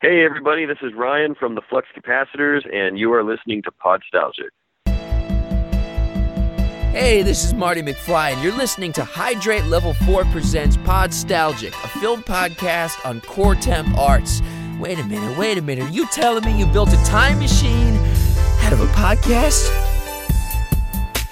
Hey, everybody, this is Ryan from the Flux Capacitors, and you are listening to Podstalgic. Hey, this is Marty McFly, and you're listening to Hydrate Level 4 Presents Podstalgic, a film podcast on core temp arts. Wait a minute, wait a minute. Are you telling me you built a time machine out of a podcast?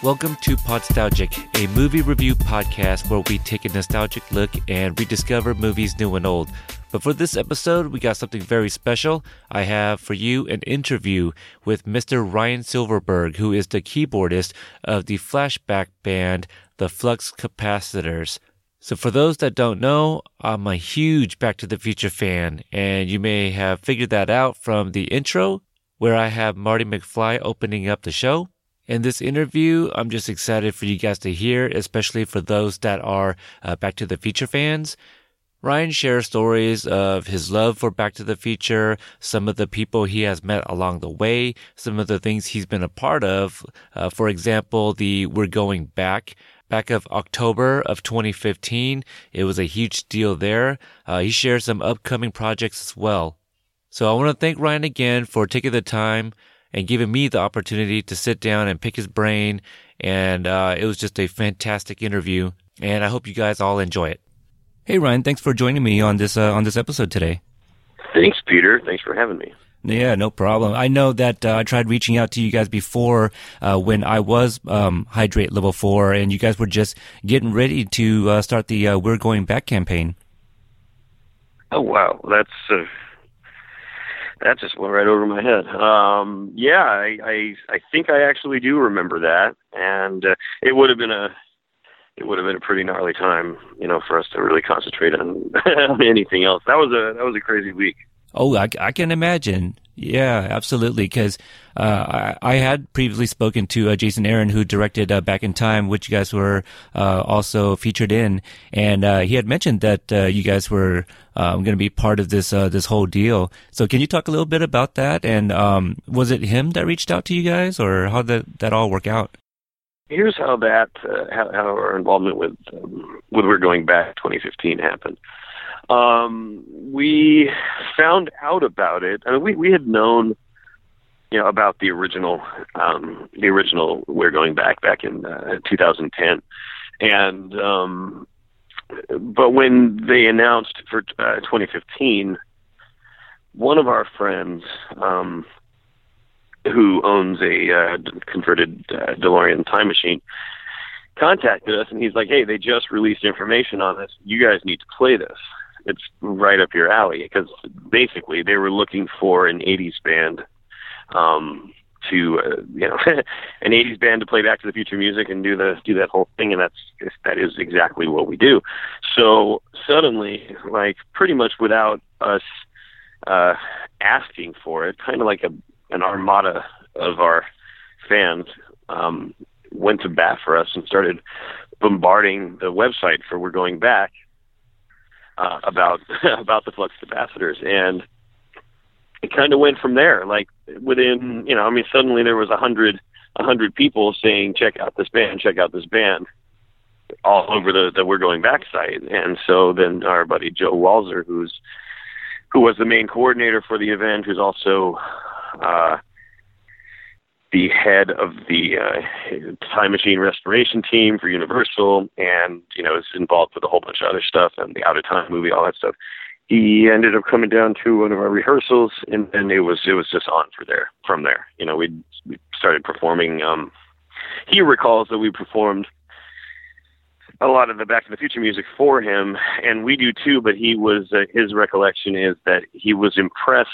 Welcome to Podstalgic, a movie review podcast where we take a nostalgic look and rediscover movies new and old. But for this episode, we got something very special. I have for you an interview with Mr. Ryan Silverberg, who is the keyboardist of the flashback band, the Flux Capacitors. So, for those that don't know, I'm a huge Back to the Future fan, and you may have figured that out from the intro, where I have Marty McFly opening up the show. In this interview, I'm just excited for you guys to hear, especially for those that are uh, Back to the Future fans. Ryan shares stories of his love for Back to the Future, some of the people he has met along the way, some of the things he's been a part of. Uh, for example, the We're Going Back. Back of October of 2015, it was a huge deal there. Uh, he shares some upcoming projects as well. So I want to thank Ryan again for taking the time and giving me the opportunity to sit down and pick his brain. And uh, it was just a fantastic interview. And I hope you guys all enjoy it. Hey Ryan, thanks for joining me on this uh, on this episode today. Thanks, Peter. Thanks for having me. Yeah, no problem. I know that uh, I tried reaching out to you guys before uh, when I was um, Hydrate Level 4, and you guys were just getting ready to uh, start the uh, We're Going Back campaign. Oh, wow. That's. Uh, that just went right over my head. Um, yeah, I, I I think I actually do remember that, and uh, it would have been a it would have been a pretty gnarly time, you know, for us to really concentrate on, anything else. That was a that was a crazy week. Oh, I, I can imagine. Yeah, absolutely. Because uh, I, I, had previously spoken to uh, Jason Aron, who directed uh, Back in Time, which you guys were uh, also featured in, and uh, he had mentioned that uh, you guys were um, going to be part of this this whole deal. So, can you talk a little bit about that? And um, was it him that reached out to you guys, or how did that all work out? Here's how that uh, how, how our involvement with um, with we're going back 2015 happened. Um, we found out about it. I mean, we we had known, you know, about the original um, the original we're going back back in uh, 2010, and um, but when they announced for uh, 2015, one of our friends. Um, who owns a uh, converted uh, DeLorean time machine, contacted us and he's like, "Hey, they just released information on this. You guys need to play this. It's right up your alley." Because basically, they were looking for an '80s band um, to, uh, you know, an '80s band to play Back to the Future music and do the do that whole thing, and that's that is exactly what we do. So suddenly, like pretty much without us uh, asking for it, kind of like a an armada of our fans um, went to bat for us and started bombarding the website for We're Going Back uh, about about the flux capacitors, and it kind of went from there. Like within, you know, I mean, suddenly there was a hundred a hundred people saying, "Check out this band! Check out this band!" all over the, the We're Going Back site, and so then our buddy Joe Walser, who's who was the main coordinator for the event, who's also uh, the head of the uh, time machine restoration team for Universal, and you know is involved with a whole bunch of other stuff and the Out of Time movie, all that stuff. He ended up coming down to one of our rehearsals, and then it was it was just on for there from there. You know, we we started performing. Um, he recalls that we performed a lot of the Back to the Future music for him, and we do too. But he was uh, his recollection is that he was impressed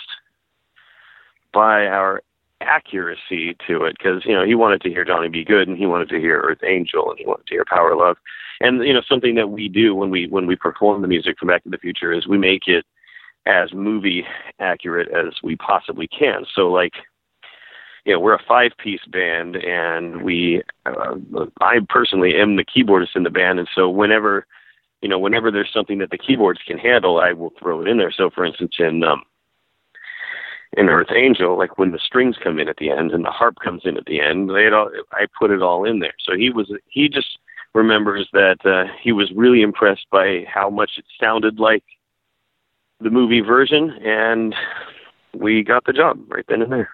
by our accuracy to it because you know he wanted to hear Johnny B. Goode and he wanted to hear Earth Angel and he wanted to hear Power Love, and you know something that we do when we when we perform the music from Back to the Future is we make it as movie accurate as we possibly can. So like you know, we're a five piece band and we, uh, I personally am the keyboardist in the band. And so whenever, you know, whenever there's something that the keyboards can handle, I will throw it in there. So for instance, in, um, in Earth Angel, like when the strings come in at the end and the harp comes in at the end, they all, I put it all in there. So he was he just remembers that uh, he was really impressed by how much it sounded like the movie version, and we got the job right then and there.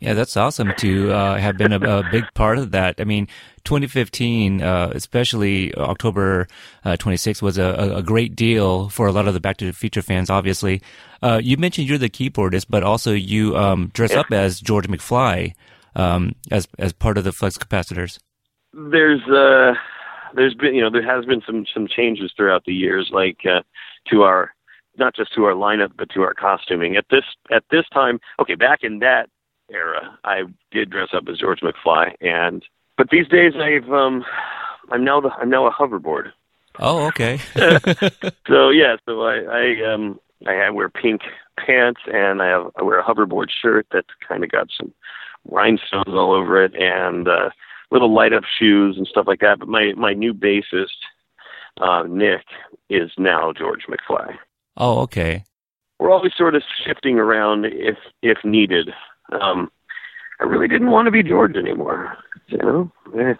Yeah, that's awesome to uh, have been a, a, big part of that. I mean, 2015, uh, especially October uh, 26th, was a, a, great deal for a lot of the Back to the Future fans. Obviously, uh, you mentioned you're the keyboardist, but also you um, dress yeah. up as George McFly um, as as part of the Flux Capacitors. There's uh, there's been you know there has been some some changes throughout the years, like uh, to our not just to our lineup but to our costuming. At this at this time, okay, back in that era, I did dress up as George McFly, and but these days I've um, I'm now the I'm now a hoverboard. Oh, okay. so yeah, so I I um I wear pink pants and I have I wear a hoverboard shirt that's kind of got some rhinestones all over it and uh, little light up shoes and stuff like that. But my my new bassist uh, Nick is now George McFly. Oh, okay. We're always sort of shifting around if if needed. Um, I really didn't want to be George anymore. You know, eh.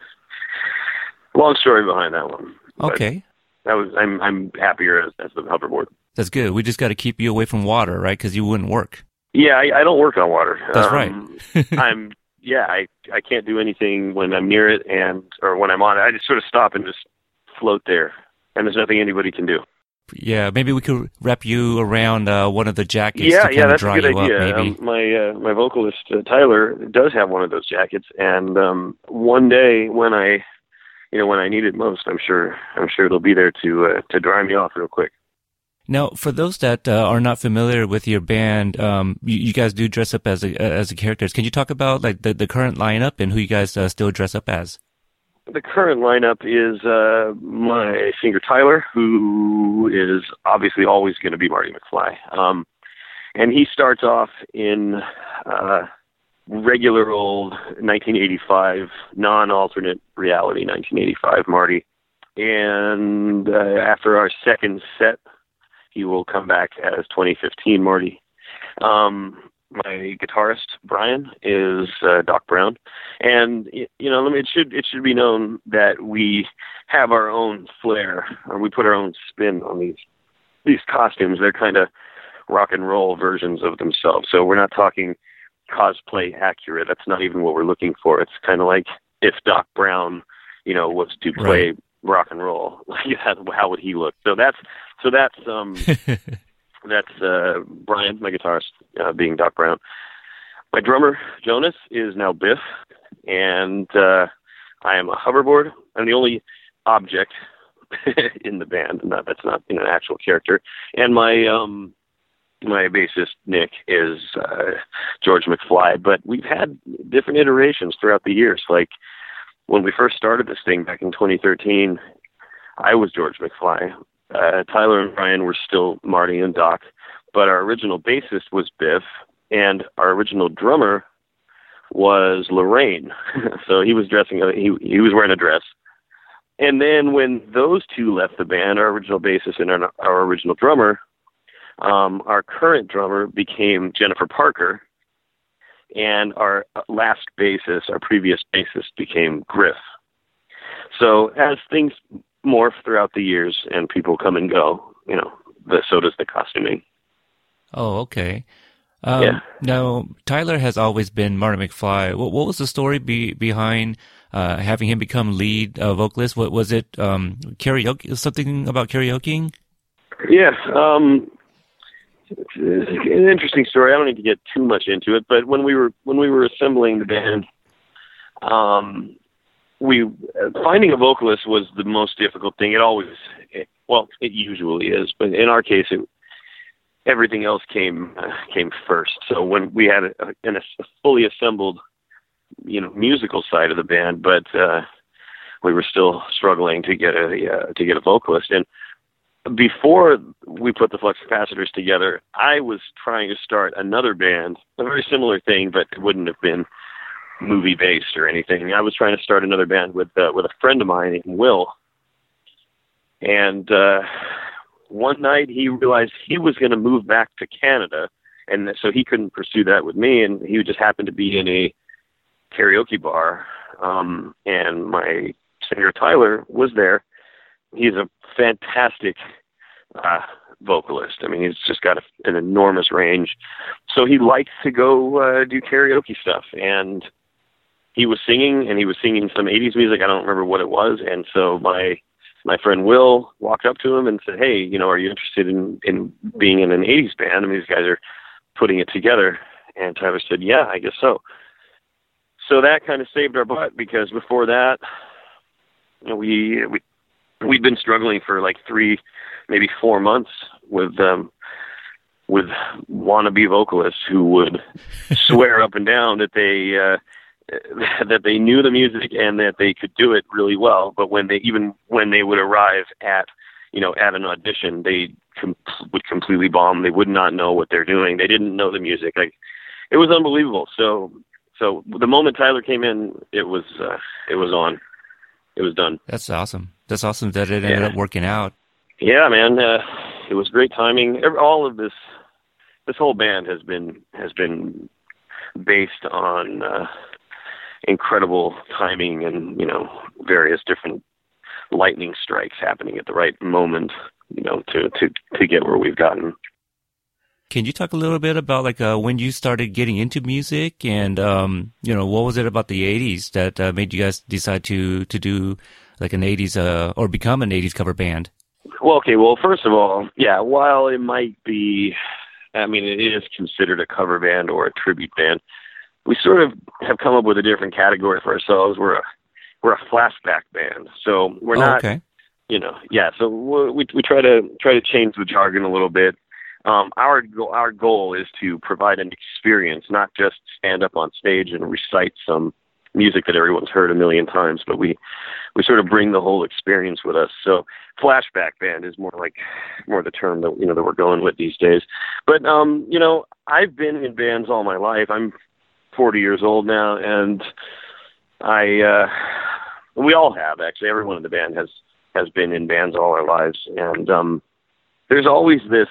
long story behind that one. Okay. That was I'm I'm happier as, as the hoverboard. That's good. We just got to keep you away from water, right? Because you wouldn't work. Yeah, I, I don't work on water. That's um, right. I'm yeah, I I can't do anything when I'm near it and or when I'm on it. I just sort of stop and just float there, and there's nothing anybody can do. Yeah, maybe we could wrap you around uh, one of the jackets. Yeah, to yeah, that's dry a good you idea. Up, maybe. Um, my uh, my vocalist uh, Tyler does have one of those jackets, and um, one day when I, you know, when I need it most, I'm sure I'm sure it'll be there to uh, to dry me off real quick. Now, for those that uh, are not familiar with your band, um, you, you, guys do dress up as a, as a characters. Can you talk about like the, the current lineup and who you guys uh, still dress up as? The current lineup is uh, my singer Tyler, who is obviously always going to be Marty McFly, um, and he starts off in uh, regular old 1985 non-alternate reality 1985 Marty, and uh, after our second set he will come back as 2015 Marty. Um, my guitarist Brian is uh, Doc Brown, and you know, it should it should be known that we have our own flair, or we put our own spin on these these costumes. They're kind of rock and roll versions of themselves. So we're not talking cosplay accurate. That's not even what we're looking for. It's kind of like if Doc Brown, you know, was to play right. rock and roll, like how would he look? So that's so that's um that's uh Brian, my guitarist, uh, being Doc Brown. My drummer Jonas is now Biff, and uh, I am a hoverboard. I'm the only object in the band. That's not an actual character. And my um my bassist Nick is uh, George McFly. But we've had different iterations throughout the years. Like when we first started this thing back in 2013, I was George McFly uh, Tyler and Brian were still Marty and Doc, but our original bassist was Biff, and our original drummer was Lorraine. so he was dressing, he he was wearing a dress. And then when those two left the band, our original bassist and our, our original drummer, um, our current drummer became Jennifer Parker, and our last bassist, our previous bassist, became Griff. So as things morph throughout the years, and people come and go. You know, the, so does the costuming. Oh, okay. Um, yeah. Now, Tyler has always been Marty McFly. What, what was the story be, behind uh, having him become lead uh, vocalist? What was it? Um, karaoke? Something about karaokeing? Yeah. Um, it's an interesting story. I don't need to get too much into it, but when we were when we were assembling the band, um, we finding a vocalist was the most difficult thing. It always, it, well, it usually is, but in our case, it, everything else came uh, came first. So when we had a, a, a fully assembled, you know, musical side of the band, but uh, we were still struggling to get a uh, to get a vocalist. And before we put the Flux Capacitors together, I was trying to start another band, a very similar thing, but it wouldn't have been movie based or anything. I was trying to start another band with uh, with a friend of mine named Will, and uh, one night he realized he was going to move back to Canada, and so he couldn't pursue that with me. And he just happened to be in a karaoke bar, um, and my singer Tyler was there. He's a fantastic uh, vocalist. I mean, he's just got a, an enormous range. So he likes to go uh, do karaoke stuff, and he was singing, and he was singing some '80s music. I don't remember what it was, and so my my friend Will walked up to him and said, "Hey, you know, are you interested in in being in an '80s band? I mean, these guys are putting it together." And Tyler said, "Yeah, I guess so." So that kind of saved our butt because before that, we we we'd been struggling for like three, maybe four months with um with wannabe vocalists who would swear up and down that they uh that they knew the music and that they could do it really well but when they even when they would arrive at you know at an audition they com- would completely bomb. They would not know what they're doing. They didn't know the music. Like it was unbelievable. So so the moment Tyler came in it was uh, it was on. It was done. That's awesome. That's awesome that it ended Yeah. up working out. Yeah man uh, it was great timing. All of this this whole band has been has been based on uh incredible timing and you know various different lightning strikes happening at the right moment you know to to to get where we've gotten Can you talk a little bit about like uh, when you started getting into music and um, you know what was it about the '80s that uh, made you guys decide to to do like an '80s uh, or become an '80s cover band? well okay well first of all yeah while it might be i mean it is considered a cover band or a tribute band we sort of have come up with a different category for ourselves we're a we're a flashback band so we're oh, not okay. you know, yeah. So we we try to try to change the jargon a little bit. Um, our go- our goal is to provide an experience, not just stand up on stage and recite some music that everyone's heard a million times, but we we sort of bring the whole experience with us. So flashback band is more like more the term that you know that we're going with these days. But um, you know, I've been in bands all my life. I'm 40 years old now, and I uh, we all have actually. Everyone in the band has has been in bands all our lives, and um, there's always this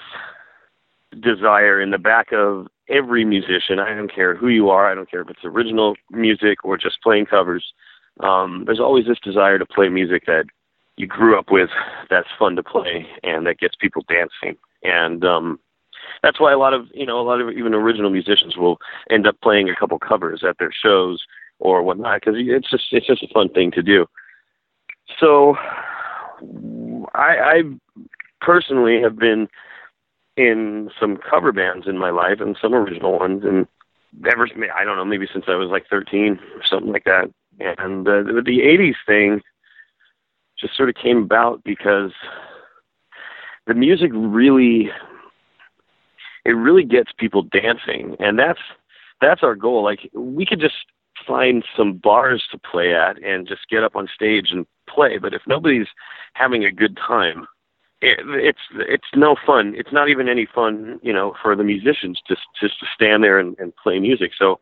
desire in the back of every musician. I don't care who you are. I don't care if it's original music or just playing covers. Um, there's always this desire to play music that you grew up with, that's fun to play, and that gets people dancing. And um, that's why a lot of you know a lot of even original musicians will end up playing a couple covers at their shows or whatnot because it's just it's just a fun thing to do. So I, I personally have been in some cover bands in my life and some original ones, and ever I don't know maybe since I was like 13 or something like that. And uh, the, the 80s thing just sort of came about because the music really it really gets people dancing, and that's that's our goal. Like we could just find some bars to play at and just get up on stage and play. But if nobody's having a good time, it, it's it's no fun. It's not even any fun, you know, for the musicians just just to stand there and, and play music. So,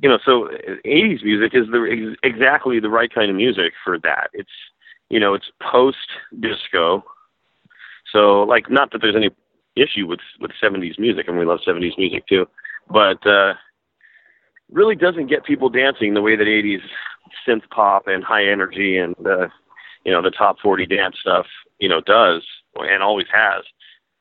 you know, so uh, '80s music is the ex- exactly the right kind of music for that. It's you know, it's post disco. So, like, not that there's any issue with with 70s music, and we love 70s music too, but uh, really doesn't get people dancing the way that 80s synth pop and high energy and uh, you know the top 40 dance stuff you know does and always has.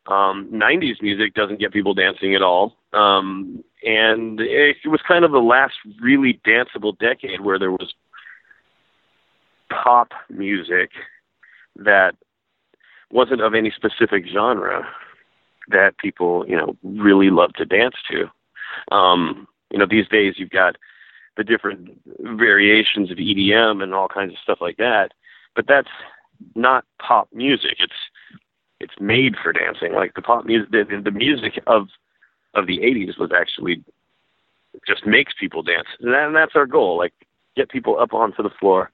Um, 90s music doesn't get people dancing at all, um, and it, it was kind of the last really danceable decade where there was pop music that wasn't of any specific genre that people you know really love to dance to. Um, you know, these days you've got the different variations of EDM and all kinds of stuff like that, but that's not pop music. It's it's made for dancing. Like the pop music, the, the music of of the '80s was actually just makes people dance, and, that, and that's our goal. Like get people up onto the floor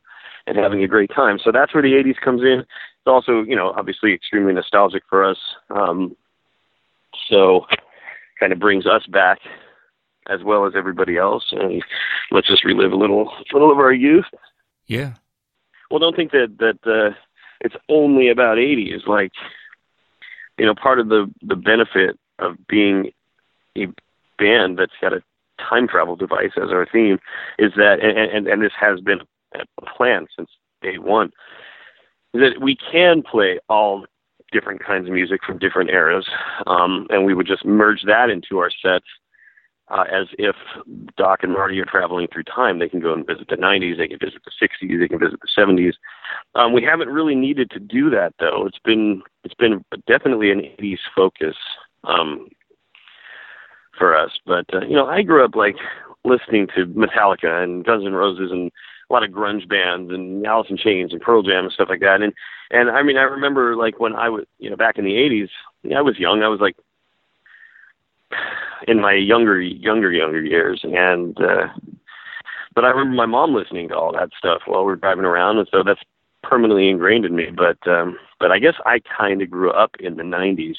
and having a great time. So that's where the '80s comes in. It's also, you know, obviously extremely nostalgic for us. Um, so kind of brings us back as well as everybody else and lets us relive a little a little of our youth. Yeah. Well, don't think that that uh, it's only about eighty. 80s. Like, you know, part of the the benefit of being a band that's got a time travel device as our theme is that, and and, and this has been a plan since day one, is that we can play all different kinds of music from different eras, um, and we would just merge that into our sets uh, as if Doc and Marty are traveling through time. They can go and visit the 90s, they can visit the 60s, they can visit the 70s. Um, we haven't really needed to do that though. It's been it's been definitely an 80s focus um, for us. But uh, you know, I grew up like listening to Metallica and Guns N' Roses and a lot of grunge bands and Alice in Chains and Pearl Jam and stuff like that. And and I mean, I remember like when I was you know back in the 80s. I was young. I was like in my younger younger younger years and uh but I remember my mom listening to all that stuff while we are driving around and so that's permanently ingrained in me but um but I guess I kind of grew up in the 90s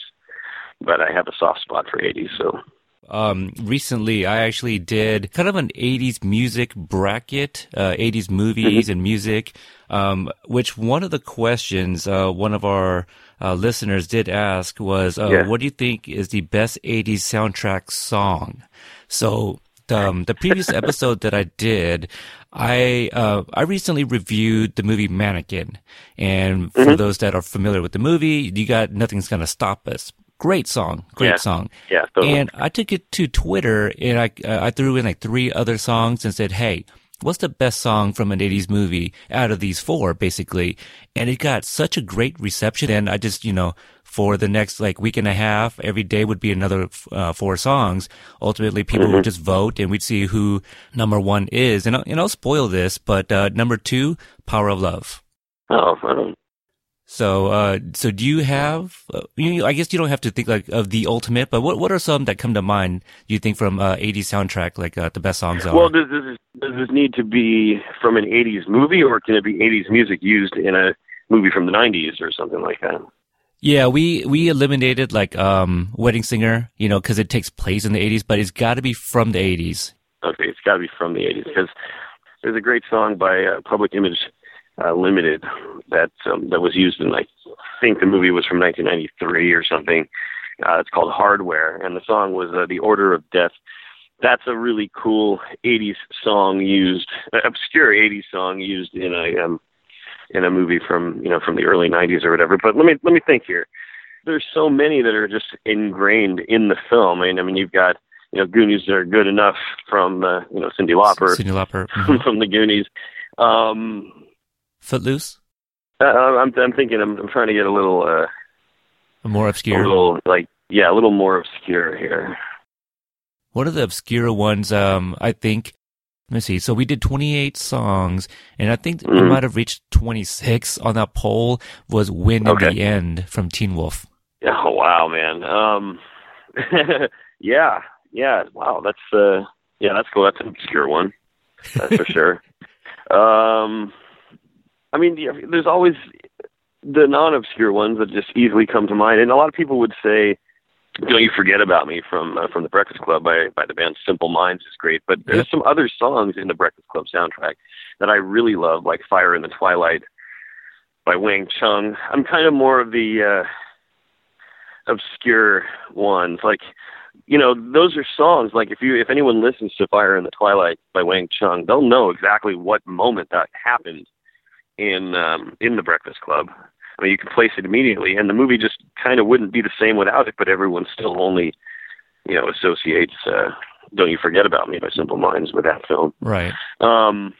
but I have a soft spot for 80s so um, recently, I actually did kind of an 80s music bracket, uh, 80s movies mm-hmm. and music, um, which one of the questions, uh, one of our uh, listeners did ask was, uh, yeah. what do you think is the best 80s soundtrack song? So, um, the previous episode that I did, I uh, I recently reviewed the movie Mannequin, and for mm-hmm. those that are familiar with the movie, you got Nothing's Gonna Stop Us. Great song, great yeah. song. Yeah, totally. And I took it to Twitter, and I uh, I threw in like three other songs and said, hey what's the best song from an 80s movie out of these four, basically? And it got such a great reception. And I just, you know, for the next like week and a half, every day would be another uh, four songs. Ultimately, people mm-hmm. would just vote and we'd see who number one is. And, and I'll spoil this, but uh, number two, Power of Love. Oh, I don't, so, uh, so do you have? Uh, you, I guess you don't have to think like of the ultimate, but what what are some that come to mind? You think from uh, '80s soundtrack, like uh, the best songs are? Well, does this does this need to be from an '80s movie, or can it be '80s music used in a movie from the '90s or something like that? Yeah, we we eliminated like um Wedding Singer, you know, because it takes place in the '80s, but it's got to be from the '80s. Okay, it's got to be from the '80s because there's a great song by uh, Public Image uh, Limited that um, that was used in like I think the movie was from 1993 or something. Uh, it's called Hardware, and the song was uh, "The Order of Death." That's a really cool 80s song used, uh, obscure 80s song used in a um, in a movie from you know from the early 90s or whatever. But let me let me think here. There's so many that are just ingrained in the film. I mean, I mean you've got you know Goonies that are good enough from uh, you know Cyndi Lauper, Cyndi Lauper mm-hmm. from the Goonies. Um, Footloose? Uh, I'm I'm thinking I'm I'm trying to get a little uh a more obscure. A little like yeah, a little more obscure here. One of the obscure ones, um, I think. Let me see. So we did 28 songs, and I think we might have reached 26 on that poll. Was "Win okay. in the End" from Teen Wolf. Oh wow, man. Um, yeah, yeah. Wow, that's uh, yeah, that's cool. That's an obscure one. That's for sure. Um, I mean, there's always the non-obscure ones that just easily come to mind, and a lot of people would say, "Don't you forget about me" from uh, from the Breakfast Club by by the band Simple Minds is great, but there's yep. some other songs in the Breakfast Club soundtrack that I really love, like "Fire in the Twilight" by Wang Chung. I'm kind of more of the uh, obscure ones, like you know, those are songs. Like if you if anyone listens to "Fire in the Twilight" by Wang Chung, they'll know exactly what moment that happened in um, in the Breakfast Club. I mean, you can place it immediately, and the movie just kind of wouldn't be the same without it. But everyone still only, you know, associates uh, "Don't You Forget About Me" by Simple Minds with that film. Right. Um,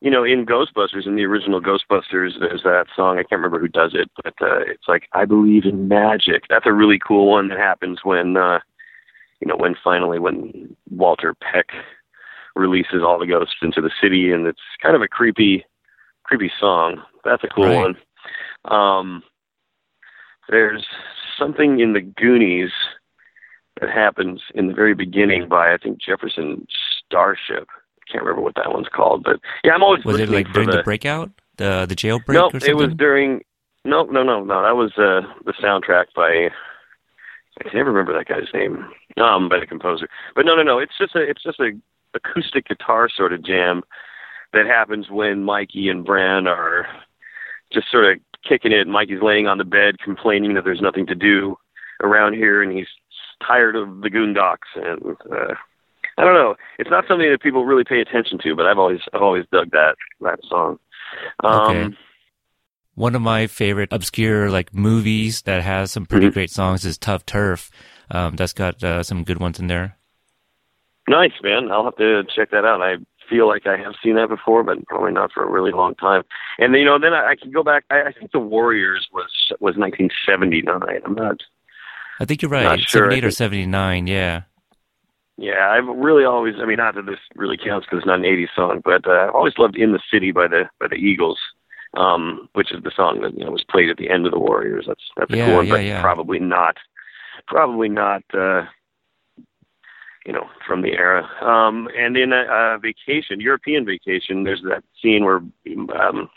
you know, in Ghostbusters, in the original Ghostbusters, there's that song. I can't remember who does it, but uh, it's like "I Believe in Magic." That's a really cool one that happens when, uh, you know, when finally when Walter Peck releases all the ghosts into the city, and it's kind of a creepy creepy song. That's a cool right. one. Um, there's something in the Goonies that happens in the very beginning by I think Jefferson Starship. I can't remember what that one's called, but yeah, I'm always was it like during the, the, breakout, the the jailbreak? No, it was during. No, no, no, no. That was uh, the soundtrack by. I can never remember that guy's name. Um, by the composer. But no, no, no. It's just a it's just a acoustic guitar sort of jam that happens when Mikey and Bran are just sort of kicking it. Mikey's laying on the bed complaining that there's nothing to do around here and he's tired of the Goondocks and uh I don't know. It's not something that people really pay attention to, but I've always I've always dug that that song. Um okay. one of my favorite obscure like movies that has some pretty Mhm. great songs is Tuff Turf. Um, that's got uh, some good ones in there. Nice, man. I'll have to check that out. I feel like I have seen that before, but probably not for a really long time. And you know, then I, I can go back. I, I think the Warriors was was 1979. I'm not. I think you're right. Sure. 78 or 79, yeah. Yeah, I've really always. I mean, not that this really counts because it's not an '80s song, but uh, I've always loved "In the City" by the by the Eagles, um, which is the song that you know was played at the end of the Warriors. That's that's a cool one, yeah, but yeah. probably not, probably not. uh you know, from the era. Um, and in a, a vacation, European vacation, there's that scene where um,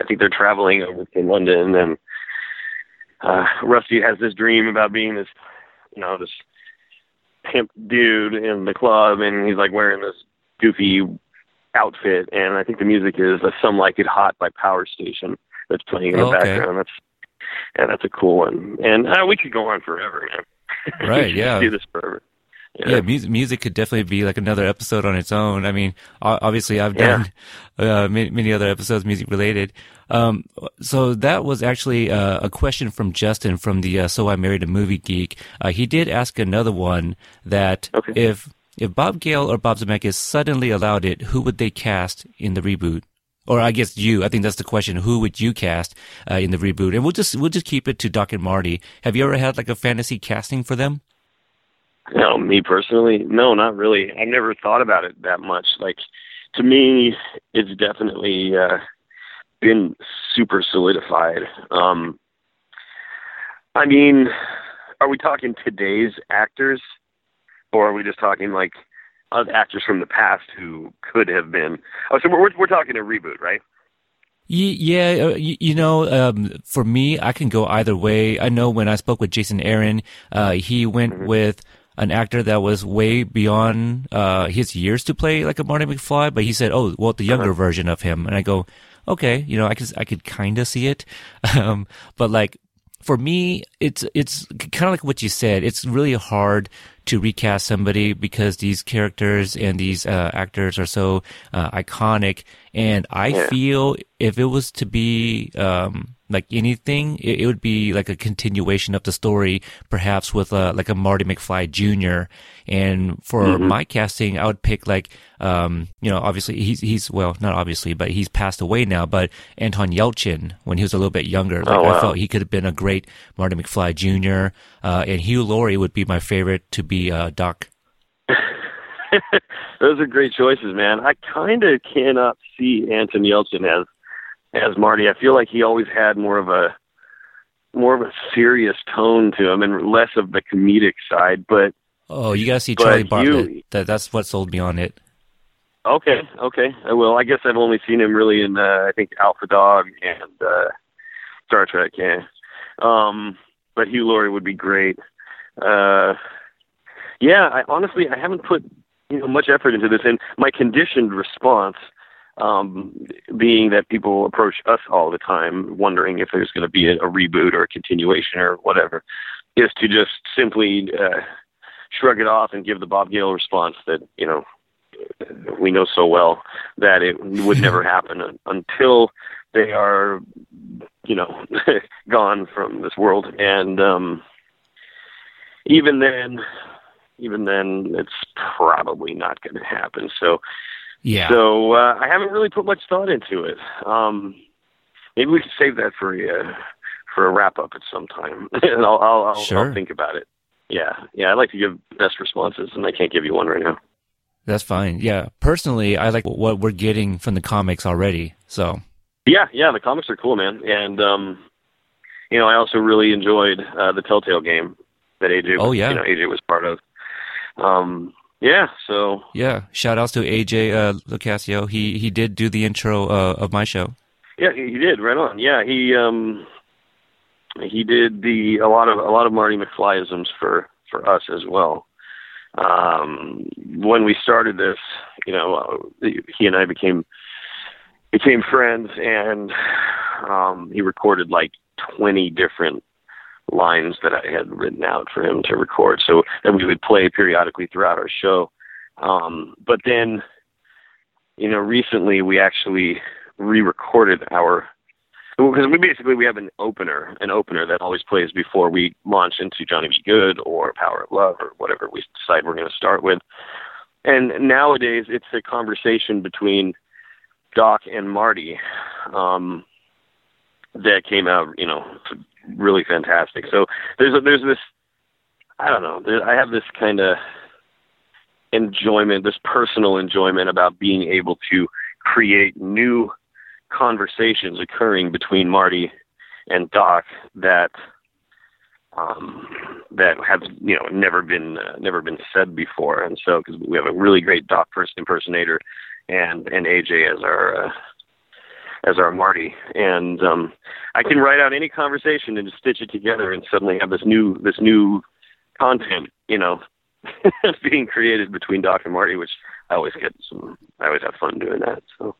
I think they're traveling over to London, and uh, Rusty has this dream about being this, you know, this pimp dude in the club, and he's like wearing this goofy outfit, and I think the music is uh, "Some Like It Hot" by Power Station that's playing in the okay. background. That's and that's a cool one. And uh, we could go on forever, man. Right, we yeah. do this forever. Yeah, music, music could definitely be like another episode on its own. I mean, obviously I've Yeah. done uh, many, many other episodes music related. Um, so that was actually uh, a question from Justin from the uh, So I Married a Movie Geek. Uh, he did ask another one that Okay. if if Bob Gale or Bob Zemeckis suddenly allowed it, who would they cast in the reboot? Or I guess you. I think that's the question. Who would you cast uh, in the reboot? And we'll just we'll just keep it to Doc and Marty. Have you ever had like a fantasy casting for them? No, me personally, no, not really. I've never thought about it that much. Like, to me, it's definitely uh, been super solidified. Um, I mean, are we talking today's actors, or are we just talking like actors from the past who could have been? Oh, so we're we're talking a reboot, right? Yeah, uh, you, you know, um, for me, I can go either way. I know when I spoke with Jason Aron, uh, he went with an actor that was way beyond uh, his years to play like a Marty McFly, but he said, "Oh, well, the younger version of him," and I go, "Okay, you know, I could I could kind of see it," um, but like for me, it's it's kind of like what you said. It's really hard to recast somebody because these characters and these uh, actors are so uh, iconic. And I Yeah. feel if it was to be um, like anything, it, it would be like a continuation of the story, perhaps with a, like a Marty McFly Jr. And for my casting, I would pick like um, you know, obviously he's he's well, not obviously, but he's passed away now. But Anton Yelchin, when he was a little bit younger, like Oh, I felt he could have been a great Marty McFly Jr. Uh, and Hugh Laurie would be my favorite to be uh, Doc. Those are great choices, man. I kind of cannot see Anton Yelchin as as Marty. I feel like he always had more of a more of a serious tone to him and less of the comedic side. But Oh, you gotta see Charlie you- Bartlett. That that's what sold me on it. okay, okay, I will. I guess I've only seen him really in uh, I think Alpha Dog and uh, Star Trek. Yeah, um, but Hugh Laurie would be great. Uh, yeah, I honestly I haven't put you know much effort into this, and my conditioned response, um, being that people approach us all the time, wondering if there's going to be a, a reboot or a continuation or whatever, is to just simply uh, shrug it off and give the Bob Gale response that you know we know so well that it would never happen until they are you know gone from this world. And um even then even then it's probably not going to happen so Yeah. so uh, I haven't really put much thought into it. Um, maybe we could save that for a uh, for a wrap up at some time, and I'll I'll, I'll, Sure. I'll think about it. Yeah, yeah. I like to give best responses, and I can't give you one right now. That's fine. Yeah. Personally, I like what we're getting from the comics already. So Yeah, yeah. The comics are cool, man, and um, you know, I also really enjoyed uh, the Telltale game that AJ. Oh, yeah. you know, AJ was part of. Um, yeah, so yeah, shout outs to AJ uh, LoCascio. He he did do the intro uh, of my show. Yeah, he did right on. Yeah, he um he did the a lot of a lot of Marty McFlyisms for for us as well. Um, when we started this, you know, uh, he and I became became friends, and um, he recorded like twenty different lines that I had written out for him to record, so that we would play periodically throughout our show. Um, but then, you know, recently we actually re-recorded our because we basically we have an opener, an opener that always plays before we launch into Johnny B. Goode or Power of Love or whatever we decide we're going to start with. And nowadays, it's a conversation between Doc and Marty um, that came out, you know, really fantastic. So there's a, there's this, I don't know, there, I have this kind of enjoyment, this personal enjoyment about being able to create new conversations occurring between Marty and Doc that um, that have you know never been uh, never been said before, and so because we have a really great Doc person impersonator and and AJ as our uh, as our Marty, and um, I can write out any conversation and just stitch it together, and suddenly have this new this new content, you know, being created between Doc and Marty, which I always get some. I always have fun doing that. So,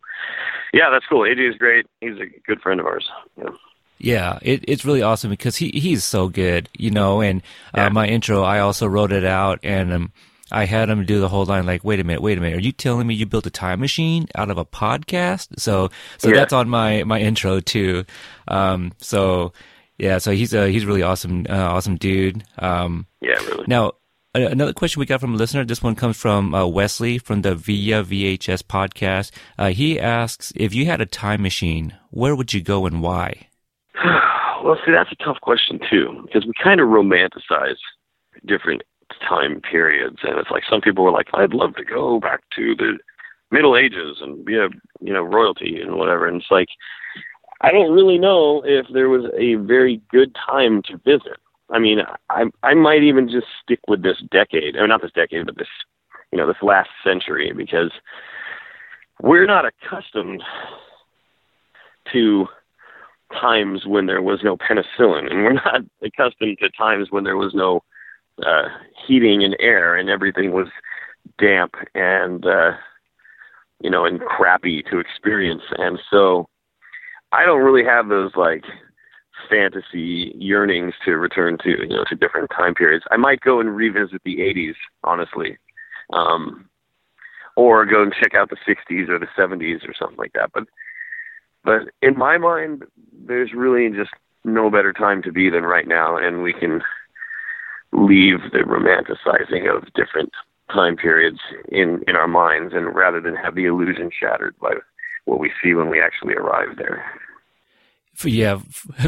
yeah, that's cool. AJ is great. He's a good friend of ours. Yeah. Yeah, it, it's really awesome because he he's so good, you know. And uh, yeah. my intro, I also wrote it out, and um, I had him do the whole line like, "Wait a minute, wait a minute, are you telling me you built a time machine out of a podcast?" So, so yeah. that's on my my intro too. Um, so yeah, so he's a he's really awesome uh, awesome dude. Um, yeah, really. Now another question we got from a listener. This one comes from uh, Wesley from the Via VHS podcast. Uh, he asks, if you had a time machine, where would you go and why? well, see, that's a tough question too, because we kind of romanticize different time periods, and it's like some people were like, "I'd love to go back to the Middle Ages and be a you know royalty and whatever," and it's like. I don't really know if there was a very good time to visit. I mean, I I might even just stick with this decade. I mean, not this decade, but this you know this last century because we're not accustomed to times when there was no penicillin, and we're not accustomed to times when there was no uh, heating and air, and everything was damp and uh, you know and crappy to experience. And so, I don't really have those like fantasy yearnings to return to you know to different time periods. I might go and revisit the 80s, honestly, um, or go and check out the 60s or the 70s or something like that. But but in my mind, there's really just no better time to be than right now, and we can leave the romanticizing of different time periods in in our minds, and rather than have the illusion shattered by what we see when we actually arrive there. For, yeah,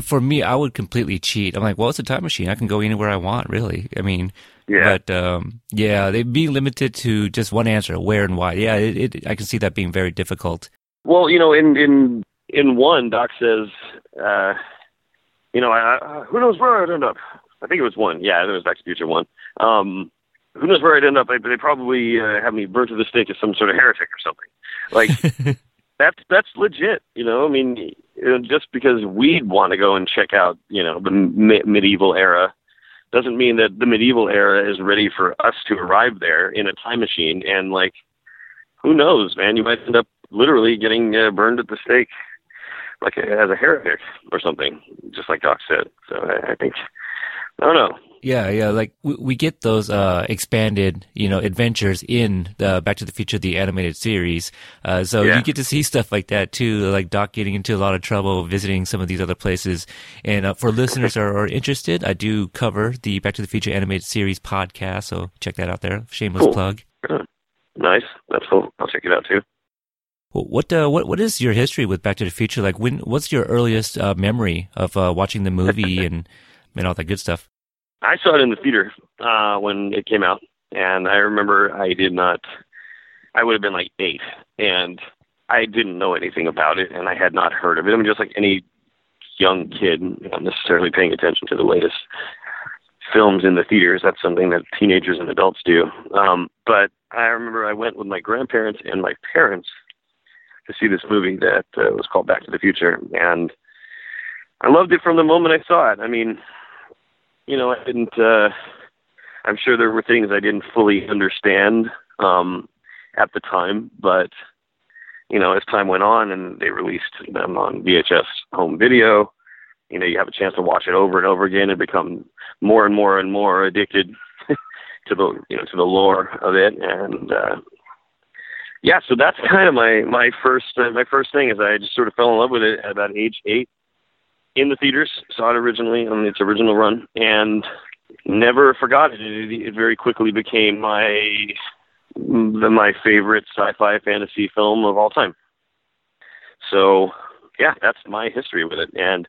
for me, I would completely cheat. I'm like, well, it's a time machine. I can go anywhere I want, really. I mean, yeah. But um, yeah, they'd be limited to just one answer, where and why. Yeah, it, it, I can see that being very difficult. Well, you know, in in in one, Doc says, uh, you know, I, I, who knows where I'd end up. I think it was one. Yeah, it was Back to the Future one. Um, who knows where I'd end up? They, they probably uh, have me burnt to the stake as some sort of heretic or something. Like that's that's legit. You know, I mean, just because we'd want to go and check out, you know, the me- medieval era, doesn't mean that the medieval era is ready for us to arrive there in a time machine. And like, who knows, man? You might end up literally getting uh, burned at the stake, like a, as a heretic or something, just like Doc said. So I, I think I don't know. Yeah, yeah. Like we, we get those uh, expanded, you know, adventures in the Back to the Future, the animated series. Uh, so yeah. you get to see stuff like that too, like Doc getting into a lot of trouble visiting some of these other places. And uh, for listeners that are, are, interested, I do cover the Back to the Future animated series podcast. So check that out there. Shameless cool. plug. Nice. That's cool. I'll check it out too. Well, what uh, what what is your history with Back to the Future? Like, when what's your earliest uh, memory of uh, watching the movie and and all that good stuff? I saw it in the theater uh, when it came out, and I remember I did not. I would have been like eight, and I didn't know anything about it, and I had not heard of it. I'm just like any young kid, not necessarily paying attention to the latest films in the theaters. That's something that teenagers and adults do. Um, but I remember I went with my grandparents and my parents to see this movie that uh, was called Back to the Future, and I loved it from the moment I saw it. I mean, you know, I didn't. Uh, I'm sure there were things I didn't fully understand um, at the time, but you know, as time went on and they released them on VHS home video, you know, you have a chance to watch it over and over again and become more and more and more addicted to the you know to the lore of it and uh yeah so that's kind of my my first uh, my first thing is i just sort of fell in love with it at about age eight in the theaters, saw it originally on its original run, and never forgot it. It, it very quickly became my my favorite sci-fi fantasy film of all time. So, yeah, that's my history with it, and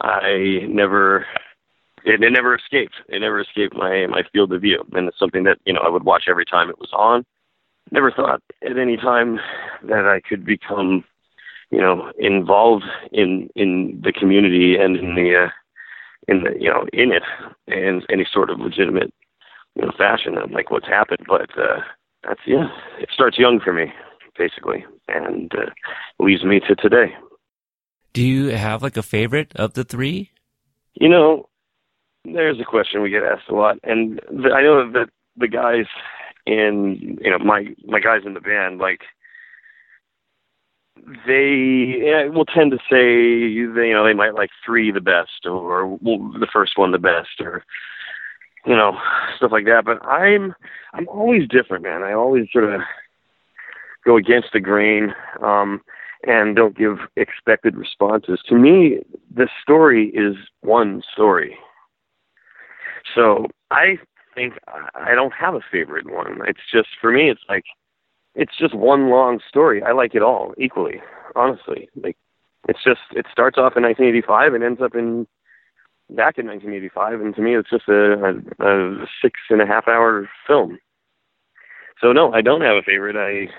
I never it, it never escaped. It never escaped my my field of view, and it's something that you know I would watch every time it was on. Never thought at any time that I could become, you know, involved in in the community and in the uh, in the you know in it in any sort of legitimate you know fashion like what's happened. But uh, that's yeah, it starts young for me basically, and uh, leads me to today. Do you have like a favorite of the three? You know, there's a question we get asked a lot, and I know that the guys in you know my my guys in the band like they will tend to say they, you know they might like three the best or well, the first one the best or you know stuff like that. But I'm I'm always different, man. I always sort of go against the grain um, and don't give expected responses. To me, the story is one story. So I think I don't have a favorite one. It's just for me, it's like it's just one long story. I like it all equally, honestly. Like it's just it starts off in 1985 and ends up in back in 1985, and to me, it's just a, a, a six and a half hour film. So no, I don't have a favorite. I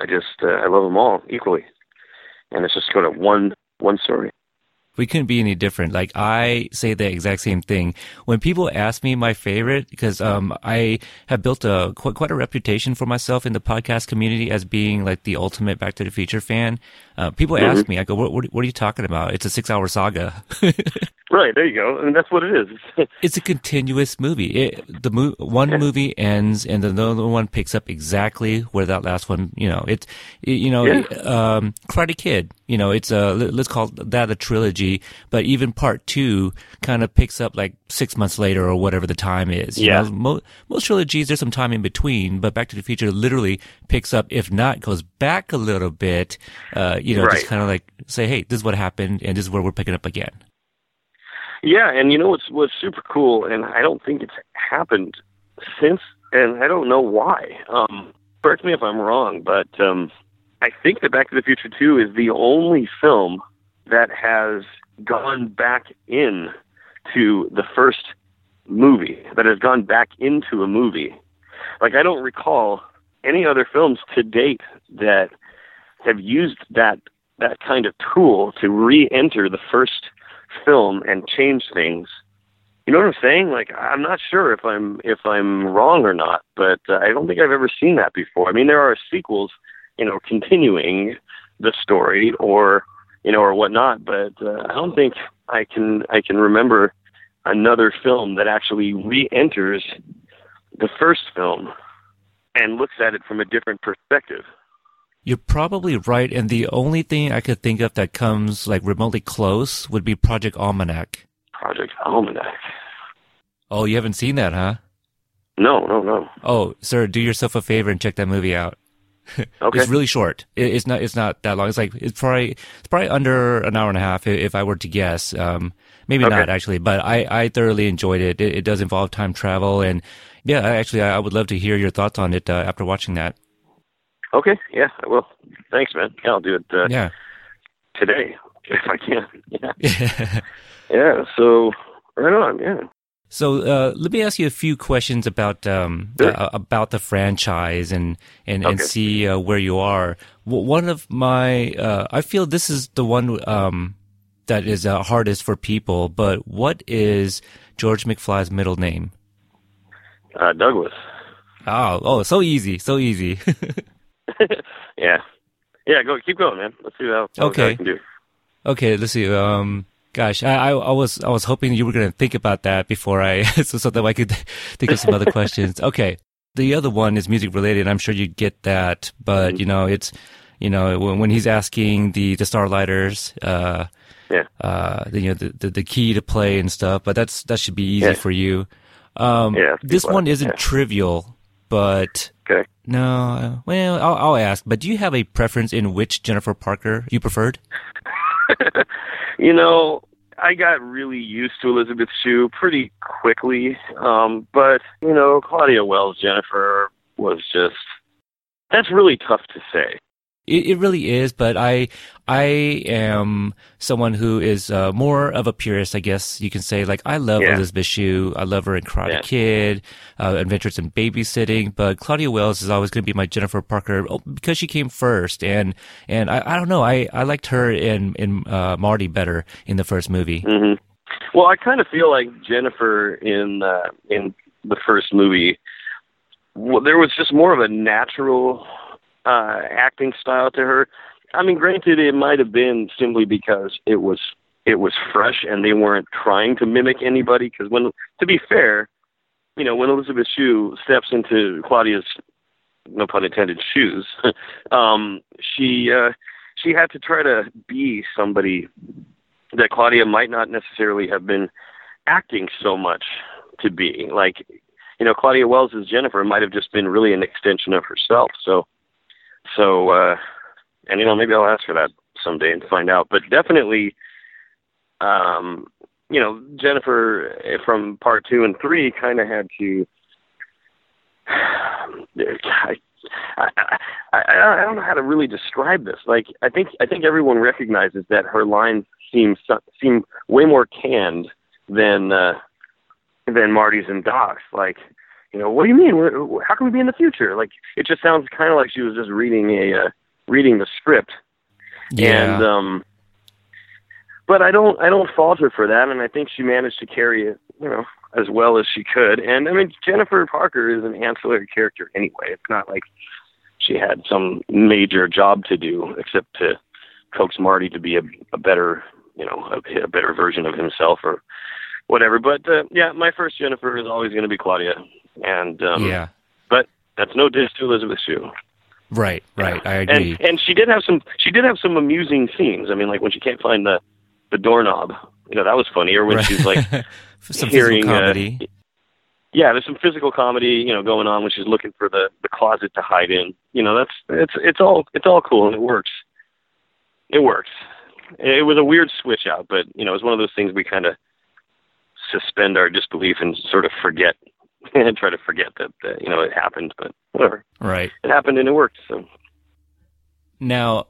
I just uh, I love them all equally, and it's just kind of one one story we couldn't be any different. Like I say the exact same thing when people ask me my favorite, because um, I have built a quite, quite a reputation for myself in the podcast community as being like the ultimate Back to the Future fan. Uh, people mm-hmm. ask me, I go, what, what, what, are you talking about? It's a six hour saga. right. There you go. And that's what it is. it's a continuous movie. It, the mo- one yeah. movie ends and the other one picks up exactly where that last one, you know, it's, it, you know, yeah. um, Karate Kid, you know, it's a, let's call that a trilogy, but even part two kind of picks up like six months later or whatever the time is. You yeah. Know, mo- most trilogies, there's some time in between, but Back to the Future literally picks up, if not goes back a little bit, uh, you know, right. just kind of like say, hey, this is what happened, and this is where we're picking up again. Yeah, and you know what's what's super cool, and I don't think it's happened since, and I don't know why. Um, correct me if I'm wrong, but um, I think that Back to the Future Two is the only film that has gone back in to the first movie that has gone back into a movie. Like I don't recall any other films to date that have used that that kind of tool to re-enter the first film and change things. You know what I'm saying? Like I'm not sure if I'm if I'm wrong or not, but uh, I don't think I've ever seen that before. I mean, there are sequels, you know, continuing the story or you know or whatnot, but uh, I don't think I can I can remember another film that actually re-enters the first film and looks at it from a different perspective. You're probably right, and the only thing I could think of that comes like remotely close would be Project Almanac. Project Almanac. Oh, you haven't seen that, huh? No, no, no. Oh, sir, do yourself a favor and check that movie out. Okay. it's really short. it's not. It's not that long. It's like it's probably it's probably under an hour and a half if I were to guess. Um, maybe okay. not actually, but I I thoroughly enjoyed it. It, it does involve time travel, and yeah, actually, I would love to hear your thoughts on it uh, after watching that. Okay. Yeah, I will. Thanks, man. Yeah, I'll do it. Uh, yeah. Today, if I can. Yeah. yeah. So right on. Yeah. So uh, let me ask you a few questions about um, sure. uh, about the franchise and and, okay. and see uh, where you are. One of my, uh, I feel this is the one um, that is uh, hardest for people. But what is George McFly's middle name? Uh, Douglas. Oh, oh, so easy, so easy. yeah, yeah. Go, keep going, man. Let's see how, okay. I can do. Okay, let's see. Um, gosh, I, I, was I was hoping you were going to think about that before I so, so that I could think of some other questions. Okay, the other one is music related. I'm sure you'd get that, but mm-hmm. you know it's you know when, when he's asking the the Starlighters, uh, yeah, uh, the, you know the, the, the key to play and stuff. But that's that should be easy yeah. for you. Um, yeah, this one isn't yeah. trivial, but okay. No, well, I'll, I'll ask. But do you have a preference in which Jennifer Parker you preferred? you know, I got really used to Elizabeth Shue pretty quickly. Um, but, you know, Claudia Wells, Jennifer was just, that's really tough to say. It, it really is, but I I am someone who is uh, more of a purist, I guess you can say. Like I love Yeah. Elizabeth Shue, I love her in Karate Yeah. Kid, uh, Adventures in Babysitting, but Claudia Wells is always going to be my Jennifer Parker oh, because she came first, and and I, I don't know, I, I liked her in in uh, Marty better in the first movie. hmm Well, I kind of feel like Jennifer in uh, in the first movie. Well, there was just more of a natural uh, acting style to her. I mean, granted, it might have been simply because it was it was fresh and they weren't trying to mimic anybody. Because when, to be fair, you know, when Elizabeth Shue steps into Claudia's, no pun intended, shoes, um, she uh, she had to try to be somebody that Claudia might not necessarily have been acting so much to be. Like, you know, Claudia Wells as Jennifer might have just been really an extension of herself. So, so, uh, and you know, maybe I'll ask for that someday and find out. But definitely, um, you know, Jennifer eh, from part two and three kind of had to. I, I, I, I don't know how to really describe this. Like, I think I think everyone recognizes that her lines seem seem way more canned than uh, than Marty's and Doc's. Like, you know, what do you mean? Where, how can we be in the future? Like, it just sounds kind of like she was just reading a uh, reading the script. And um but I don't I don't fault her for that and I think she managed to carry it, you know, as well as she could. And I mean Jennifer Parker is an ancillary character anyway. It's not like she had some major job to do except to coax Marty to be a, a better, you know, a, a better version of himself or whatever. But uh, yeah, my first Jennifer is always going to be Claudia. And um yeah, but that's no diss to Elizabeth Shue. right, right. I agree. And and she did have some she did have some amusing scenes. I mean, like when she can't find the the doorknob, you know, that was funny. Or when Right. she's like some hearing, physical uh, yeah, there's some physical comedy, you know, going on when she's looking for the the closet to hide in. You know, that's it's it's all it's all cool and it works. It works. It was a weird switch out, but you know, it's one of those things we kind of suspend our disbelief and sort of forget and try to forget that, that you know it happened. But whatever, right. it happened and it worked. So Now,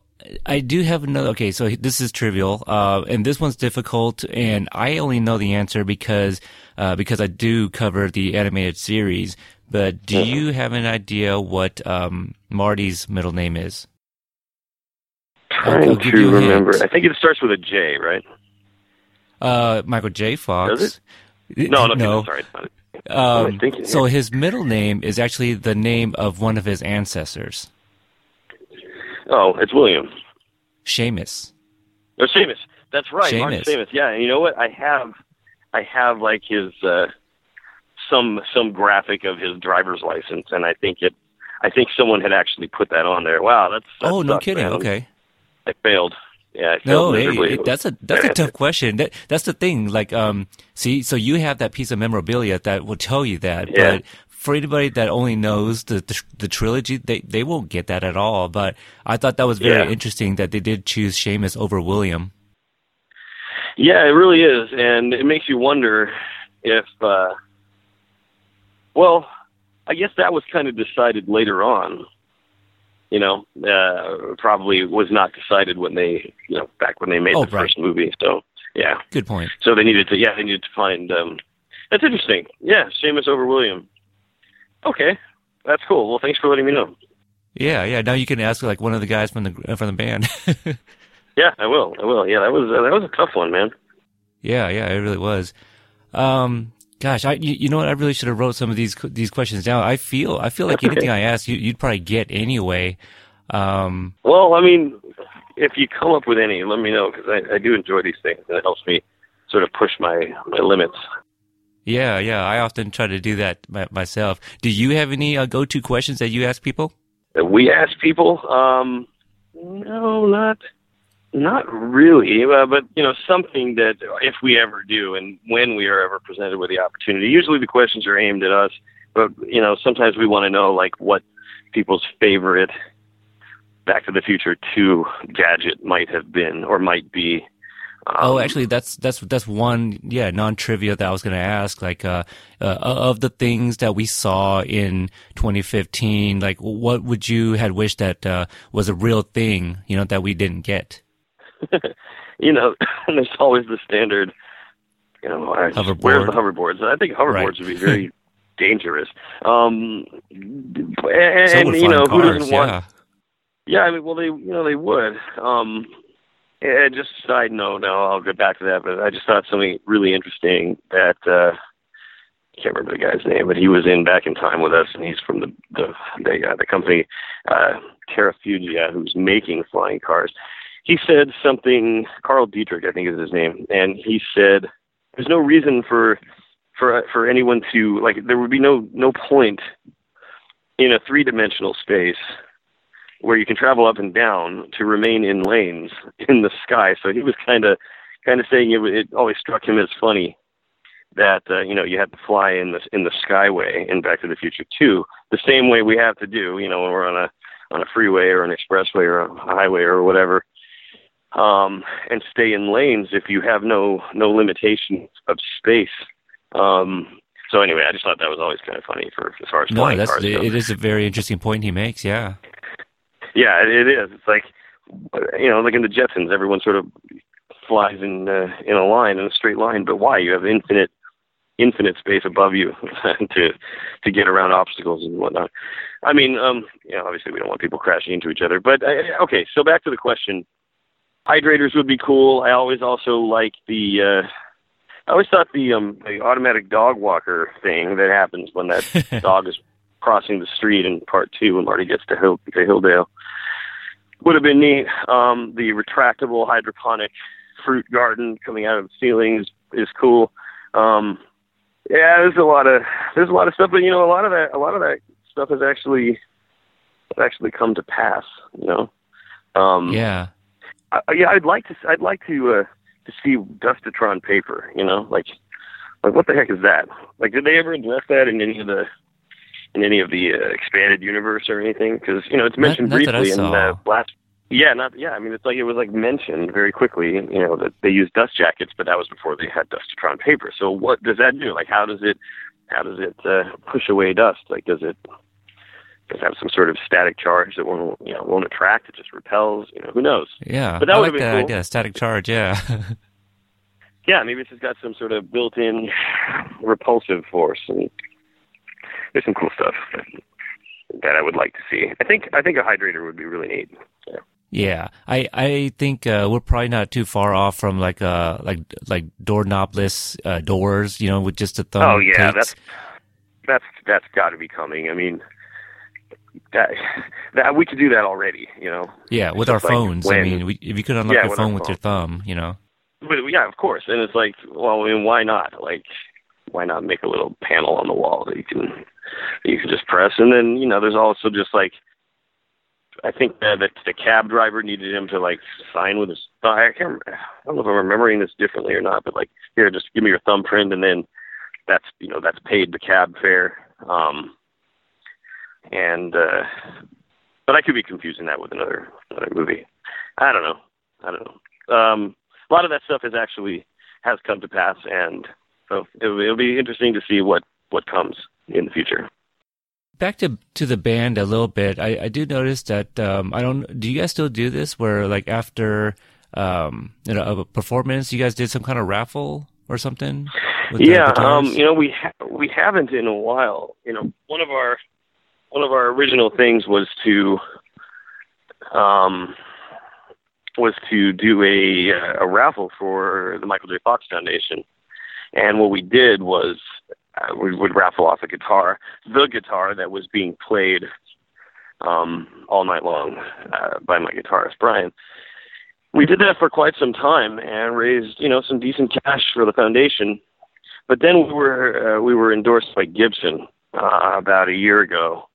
I do have another. Okay, so this is trivial, uh, and this one's difficult, and I only know the answer because uh, because I do cover the animated series. But do you have an idea what um, Marty's middle name is? Trying to you a hint. remember. I think it starts with a J, right? Uh, Michael J. Fox. Does it? No, no, no. sorry. it's not it. Um, thinking so his middle name is actually the name of one of his ancestors, Oh, it's William. Seamus. Or Seamus. That's right, Seamus. Seamus. Yeah, and you know what? I have, I have like his uh, some some graphic of his driver's license, and I think it, I think someone had actually put that on there. Wow, that's, that oh, no kidding. man. Okay. I failed. Yeah, I No, it- that's a that's a tough question. That that's the thing. Like, um, see, so you have that piece of memorabilia that will tell you that, Yeah. but for anybody that only knows the, the the trilogy, they they won't get that at all. But I thought that was very Yeah. interesting that they did choose Seamus over William. Yeah, it really is, and it makes you wonder if. uh Well, I guess that was kind of decided later on. You know, uh, probably was not decided when they, you know, back when they made Oh, the right. first movie. So, yeah. Good point. So they needed to, yeah, they needed to find. um That's interesting. Yeah, Seamus over William. Okay, that's cool. Well, thanks for letting me know. Yeah, yeah. Now you can ask like one of the guys from the uh, from the band. Yeah, I will. I will. Yeah, that was uh, that was a tough one, man. Yeah, yeah, it really was. Um, gosh, I you, you know what? I really should have wrote some of these these questions down. I feel I feel like That's anything okay. I ask you, you'd probably get anyway. Um, Well, I mean, if you come up with any, let me know because I, I do enjoy these things and it helps me sort of push my my limits. yeah, yeah. I often try to do that my, myself. Do you have any uh, go to questions that you ask people? that we ask people um no not not really uh, but you know something that if we ever do and when we are ever presented with the opportunity usually the questions are aimed at us but you know sometimes we want to know like what people's favorite Back to the Future Two gadget might have been or might be. Um, oh, actually, that's that's that's one yeah non trivia that I was going to ask. Like, uh, uh, of the things that we saw in 2015, like what would you had wished that uh, was a real thing, you know, that we didn't get? you know, there's always the standard. You know, Hoverboard. where's the hoverboards? I think hoverboards Right. would be very dangerous. Um, and, So and you know, flying who doesn't want? yeah. Yeah, I mean, well, they you know they would. Um, and just side note, now I'll get back to that, but I just thought something really interesting that uh, I can't remember the guy's name, but he was in Back in Time with us, and he's from the the the, uh, the company uh, Terra Fugia, who's making flying cars. He said something. Carl Dietrich, I think is his name, and he said there's no reason for for for anyone to like. There would be no no point in a three dimensional space where you can travel up and down to remain in lanes in the sky. So he was kind of kind of saying it, it always struck him as funny that uh, you know you had to fly in the in the skyway in Back to the Future 2 the same way we have to do you know when we're on a on a freeway or an expressway or a highway or whatever um and stay in lanes if you have no no limitation of space um so anyway i just thought that was always kind of funny for as far as No, that's cars it is a very interesting point he makes. Yeah. Yeah, it, it is. It's like you know, like in the Jetsons, everyone sort of flies in uh, in a line in a straight line. But why? You have infinite infinite space above you to to get around obstacles and whatnot. I mean, um, you know, obviously we don't want people crashing into each other. But uh, okay, so back to the question. Hydrators would be cool. I always also like the. Uh, I always thought the um the automatic dog walker thing that happens when that dog is crossing the street in part two when Marty gets to Hill to Hilldale would have been neat. Um, the retractable hydroponic fruit garden coming out of the ceiling is, is cool. Um, yeah, there's a lot of there's a lot of stuff, but you know, a lot of that a lot of that stuff has actually has actually come to pass. You know, um, Yeah. I, yeah, I'd like to I'd like to uh, to see Dustatron paper. You know, like like what the heck is that? Like, did they ever address that in any of the in any of the uh, expanded universe or anything? Because you know it's mentioned not I briefly in the last. Yeah, not yeah. I mean, it's like it was like mentioned very quickly. You know that they used dust jackets, but that was before they had Dustatron paper. So what does that do? Like, how does it how does it uh, push away dust? Like, does it it have some sort of static charge that won't you know won't attract? It just repels. You know, who knows? Yeah. But that I like that cool. idea. Static charge. Yeah. yeah, maybe it's just got some sort of built-in repulsive force, and there's some cool stuff that, that I would like to see. I think I think a hydrator would be really neat. Yeah. Yeah, I I think uh, we're probably not too far off from like uh like like doorknobless uh, doors, you know, with just a thumb. oh yeah, takes. that's that's that's got to be coming. I mean, that that we could do that already. You know, yeah with our like phones. I mean, we, if you could unlock Yeah, your phone with phone. your thumb, you know. but yeah, of course. And it's like, well, I mean, why not? Like, why not make a little panel on the wall that you can that you can just press? And then you know, there's also just like I think that the, the cab driver needed him to like sign with his. I can't. I don't know if I'm remembering this differently or not, but like here, just give me your thumbprint, and then that's you know that's paid the cab fare. Um, and uh, but I could be confusing that with another another movie. I don't know. I don't know. Um, a lot of that stuff has actually has come to pass, and so it'll, it'll be interesting to see what what comes in the future. Back to to the band a little bit. I, I do notice that um, I don't. Do you guys still do this? Where like after um, you know a performance, you guys did some kind of raffle or something? yeah, um, you know we ha- we haven't in a while. You know, one of our one of our original things was to um was to do a uh, a raffle for the Michael J. Fox Foundation, and what we did was uh, we would raffle off a guitar, the guitar that was being played um, all night long uh, by my guitarist Brian. We did that for quite some time and raised, you know, some decent cash for the foundation. But then we were uh, we were endorsed by Gibson uh, about a year ago,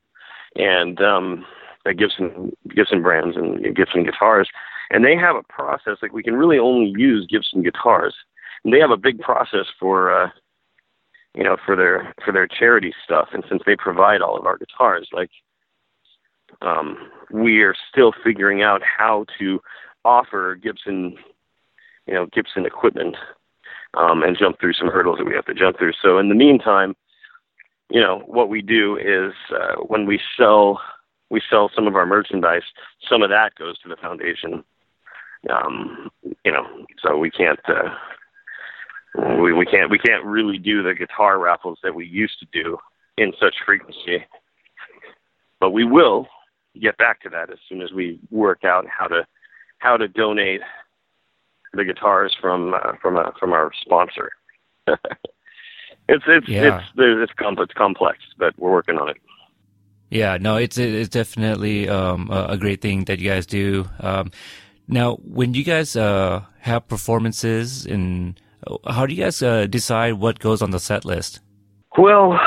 and um, by Gibson Gibson brands and Gibson guitars, and they have a process like we can really only use Gibson guitars, and they have a big process for uh, you know for their for their charity stuff, and since they provide all of our guitars, like Um, we are still figuring out how to offer Gibson, you know, Gibson equipment, um, and jump through some hurdles that we have to jump through. So in the meantime, you know, what we do is uh, when we sell we sell some of our merchandise, some of that goes to the foundation. Um, you know, so we can't uh, we we can't we can't really do the guitar raffles that we used to do in such frequency. But we will get back to that as soon as we work out how to how to donate the guitars from uh, from a, from our sponsor. it's it's yeah. it's it's complex, complex, but we're working on it. Yeah, no, it's it's definitely um, a great thing that you guys do. Um, now, when you guys uh, have performances, and how do you guys uh, decide what goes on the set list? Well,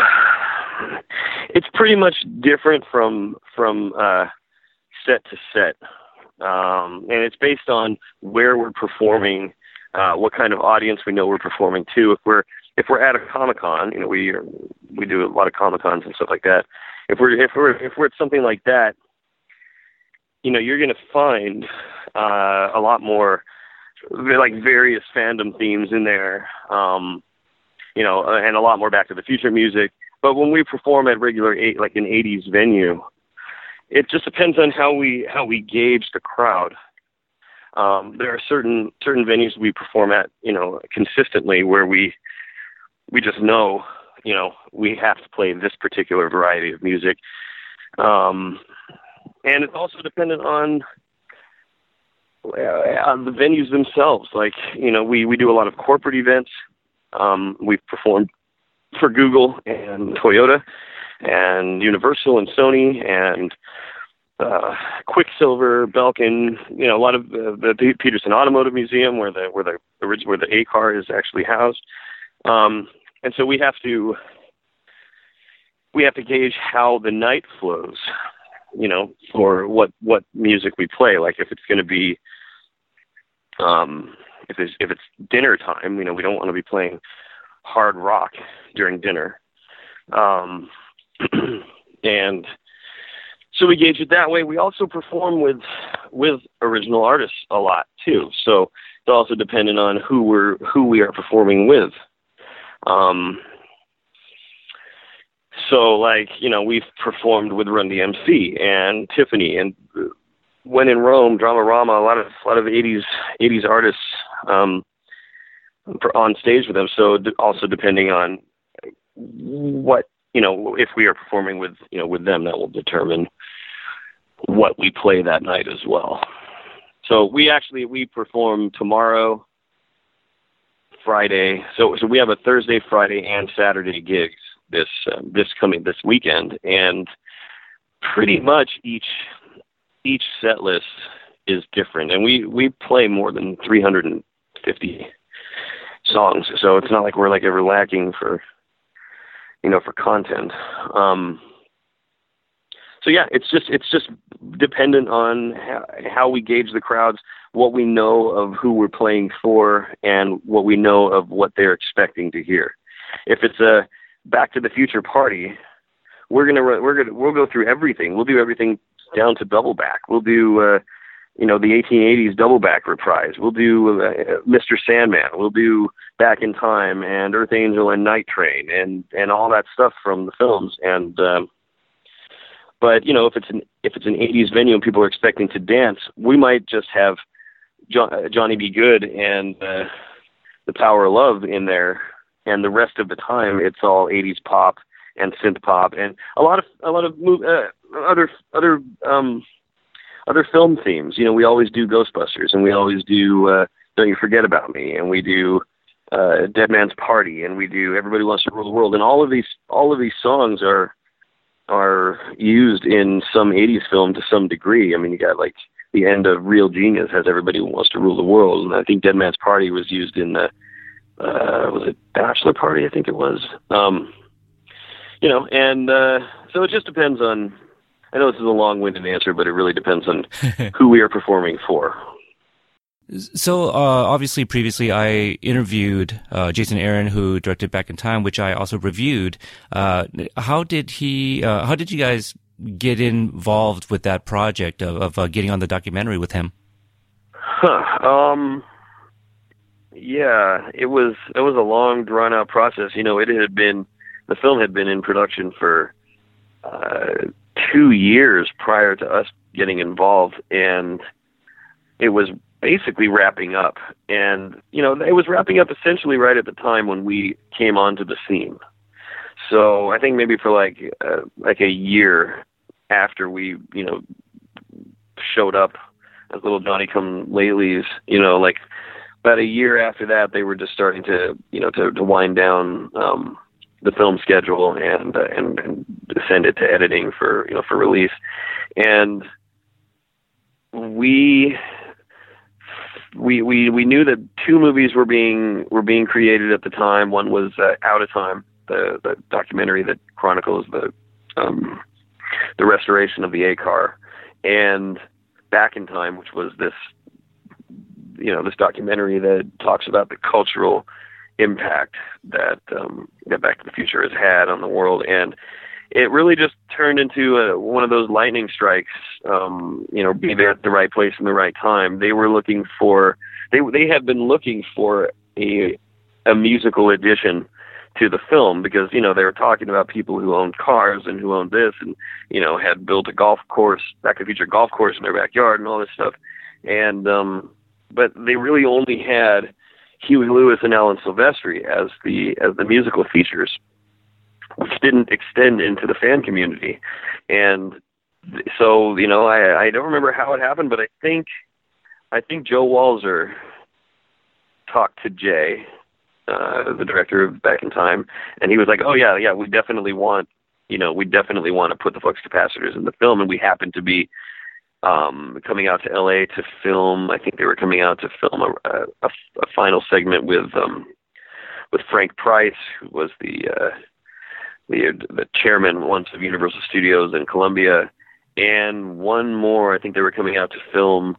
it's pretty much different from from uh, set to set, um, and it's based on where we're performing, uh, what kind of audience we know we're performing to. If we're if we're at a comic con, you know, we we do a lot of comic cons and stuff like that if we're if we're if we're at something like that, you know, you're going to find uh, a lot more like various fandom themes in there, um, you know, and a lot more Back to the Future music. But when we perform at regular eight, like an '80s venue, it just depends on how we how we gauge the crowd. Um, there are certain certain venues we perform at, you know, consistently where we we just know you know, we have to play this particular variety of music. Um, and it's also dependent on uh, on the venues themselves. Like, you know, we we do a lot of corporate events. Um, we've performed for Google and Toyota and Universal and Sony and uh, Quiksilver, Belkin, you know, a lot of uh, the Petersen Automotive Museum where the where the where the A car is actually housed. Um, and so we have to we have to gauge how the night flows you know for what what music we play. Like if it's going to be um if it's if it's dinner time you know we don't want to be playing hard rock during dinner. Um and so we gauge it that way. We also perform with with original artists a lot too. So it's also dependent on who we're who we are performing with um, so, like, you know, we've performed with Run DMC and Tiffany, and when in Rome, Dramarama, a lot of a lot of '80s '80s artists um, on stage with them. So, also depending on what you know, if we are performing with you know with them, that will determine what we play that night as well. So we actually we perform tomorrow Friday. So so we have a Thursday, Friday, and Saturday gigs this uh, this coming this weekend, and pretty much each each set list is different, and we we play more than 350 songs, so it's not like we're like ever lacking for you know for content. Um, so yeah, it's just it's just dependent on how, how we gauge the crowds, what we know of who we're playing for, and what we know of what they're expecting to hear. If it's a Back to the Future party, we're gonna we're gonna we'll go through everything. We'll do everything down to double back. We'll do uh, you know the 1880s double back reprise. We'll do uh, Mr. Sandman. We'll do Back in Time and Earth Angel and Night Train and and all that stuff from the films. And um, but you know, if it's an if it's an '80s venue and people are expecting to dance, we might just have jo- uh, Johnny B. Goode and uh, the Power of Love in there, and the rest of the time it's all '80s pop and synth pop and a lot of a lot of move, uh, other other um, other film themes. You know, we always do Ghostbusters and we always do uh, Don't You Forget About Me and we do uh, Dead Man's Party and we do Everybody Wants to Rule the World and all of these all of these songs are are used in some 80s film to some degree. I mean, you got like the end of Real Genius has Everybody who Wants to Rule the World, and I think Dead Man's Party was used in the uh, was it Bachelor Party? I think it was. Um, you know, and uh, so it just depends on. I know this is a long-winded answer, but it really depends on who we are performing for. So, uh, obviously, previously I interviewed uh, Jason Aron, who directed Back in Time, which I also reviewed. Uh, how did he? Uh, how did you guys get involved with that project of, of uh, getting on the documentary with him? Huh. Um. Yeah, it was it was a long drawn out process. You know, it had been the film had been in production for uh, two years prior to us getting involved, and it was basically wrapping up. And you know, it was wrapping up essentially right at the time when we came onto the scene. So I think maybe for like uh, like a year after we you know showed up as little Johnny come latelys, you know, like about a year after that, they were just starting to you know to, to wind down um, the film schedule and uh, and and send it to editing for you know for release, and we we we we knew that two movies were being were being created at the time. One was uh, Out of Time, the the documentary that chronicles the um, the restoration of the A car, and Back in Time, which was this you know this documentary that talks about the cultural impact that um, that Back to the Future has had on the world, and it really just turned into a, one of those lightning strikes. Um, you know, be there at the right place in the right time. They were looking for they they had been looking for a a musical addition to the film because you know they were talking about people who owned cars and who owned this and you know had built a golf course Back to the Future golf course in their backyard and all this stuff and um but they really only had Huey Lewis and Alan Silvestri as the as the musical features which didn't extend into the fan community. And so, you know, I I don't remember how it happened, but I think I think Joe Walser talked to Jay, uh, the director of Back in Time, and he was like, "Oh yeah, yeah, we definitely want, you know, we definitely want to put the flux capacitors in the film." And we happened to be um, coming out to LA to film. I think they were coming out to film a, a, a final segment with um, with Frank Price, who was the uh, the the chairman once of Universal Studios in Columbia, and one more. I think they were coming out to film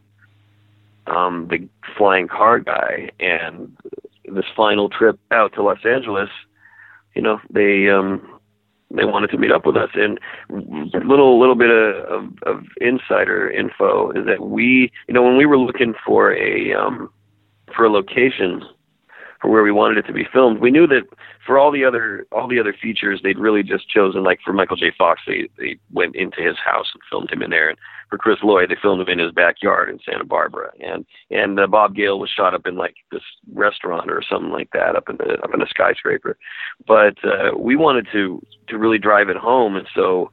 um, the Flying Car Guy, and this final trip out to Los Angeles. You know, they um, they wanted to meet up with us, and little little bit of, of, of insider info is that we, you know, when we were looking for a um, for a location for where we wanted it to be filmed. We knew that for all the other all the other features, they'd really just chosen like for Michael J. Fox, they they went into his house and filmed him in there, and for Chris Lloyd, they filmed him in his backyard in Santa Barbara, and and uh, Bob Gale was shot up in like this restaurant or something like that up in the up in a skyscraper, but uh, we wanted to to really drive it home, and so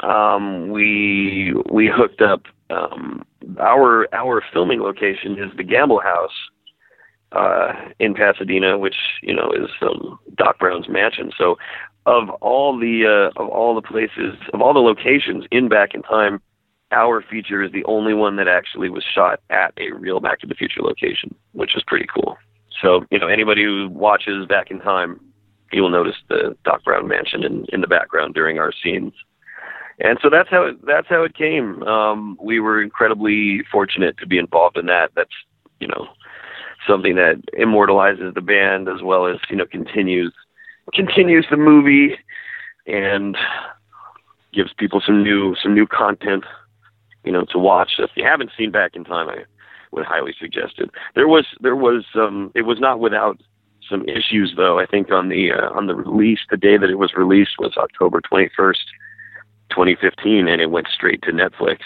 um, we we hooked up. Um, our our filming location is the Gamble House uh, in Pasadena, which you know is um, Doc Brown's mansion. So, of all the uh, of all the places, of all the locations in Back in Time, our feature is the only one that actually was shot at a real Back to the Future location, which is pretty cool. So, you know, anybody who watches Back in Time, you will notice the Doc Brown mansion in, in the background during our scenes. And so that's how it, that's how it came. Um, we were incredibly fortunate to be involved in that. That's you know something that immortalizes the band as well as you know continues continues the movie and gives people some new some new content you know to watch if you haven't seen back in time i would highly suggest it. There was there was um it was not without some issues though. I think on the uh, on the release the day that it was released was october 21st 2015 and it went straight to netflix.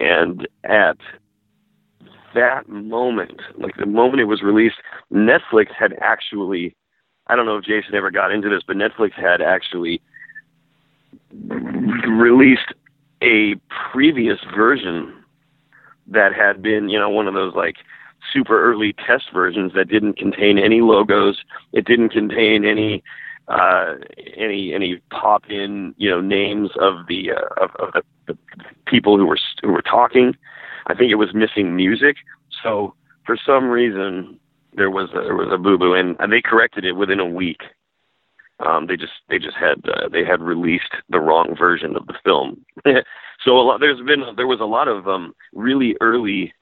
And at that moment, like the moment it was released, Netflix had actually, I don't know if Jason ever got into this, but Netflix had actually released a previous version that had been, you know, one of those like super early test versions that didn't contain any logos. It didn't contain any uh, any any pop in you know names of the uh, of, of the, the people who were who were talking. I think it was missing music. So for some reason there was a, there was a boo boo, and, and they corrected it within a week. Um, they just they just had uh, they had released the wrong version of the film. so a lot there's been there was a lot of um, really early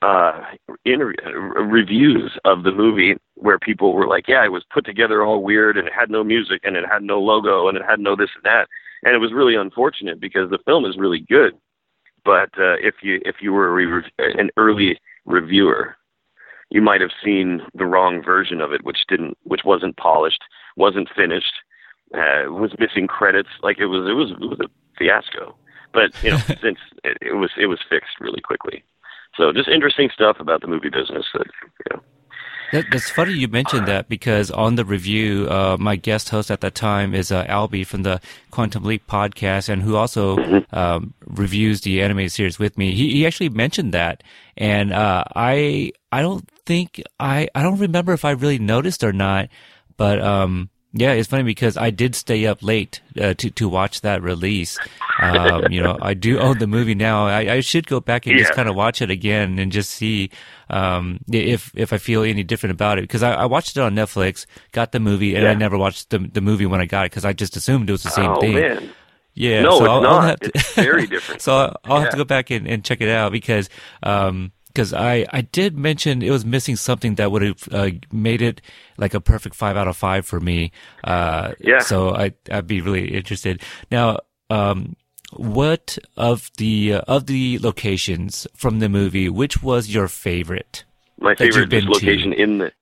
uh, inter- uh, reviews of the movie where people were like, "Yeah, it was put together all weird, and it had no music, and it had no logo, and it had no this and that." and it was really unfortunate because the film is really good, but uh, if you if you were a re- an early reviewer, you might have seen the wrong version of it, which didn't, which wasn't polished, wasn't finished, uh, was missing credits. Like it was, it was, it was a fiasco. But you know, since it, it was, it was fixed really quickly. So just interesting stuff about the movie business that you know that, that's funny you mentioned that because on the review, uh, my guest host at that time is uh, Albie from the Quantum Leap podcast, and who also Mm-hmm. um, reviews the animated series with me. He, he actually mentioned that, and uh, I I don't think I I don't remember if I really noticed or not, but um, yeah, it's funny because I did stay up late uh, to to watch that release. Um, you know, I do own the movie now. I, I should go back and just kind of watch it again and just see um, if if I feel any different about it. Because I, I watched it on Netflix, got the movie, and I never watched the the movie when I got it because I just assumed it was the same oh thing. man, Yeah, No, so it's I'll, I'll not. to, It's very different. so I'll, I'll have to go back and, and check it out because um because I I did mention it was missing something that would have uh, made it like a perfect five out of five for me. Uh, Yeah. So I I'd be really interested now. Um, what of the uh, of the locations from the movie? Which was your favorite? my favorite been to. location in the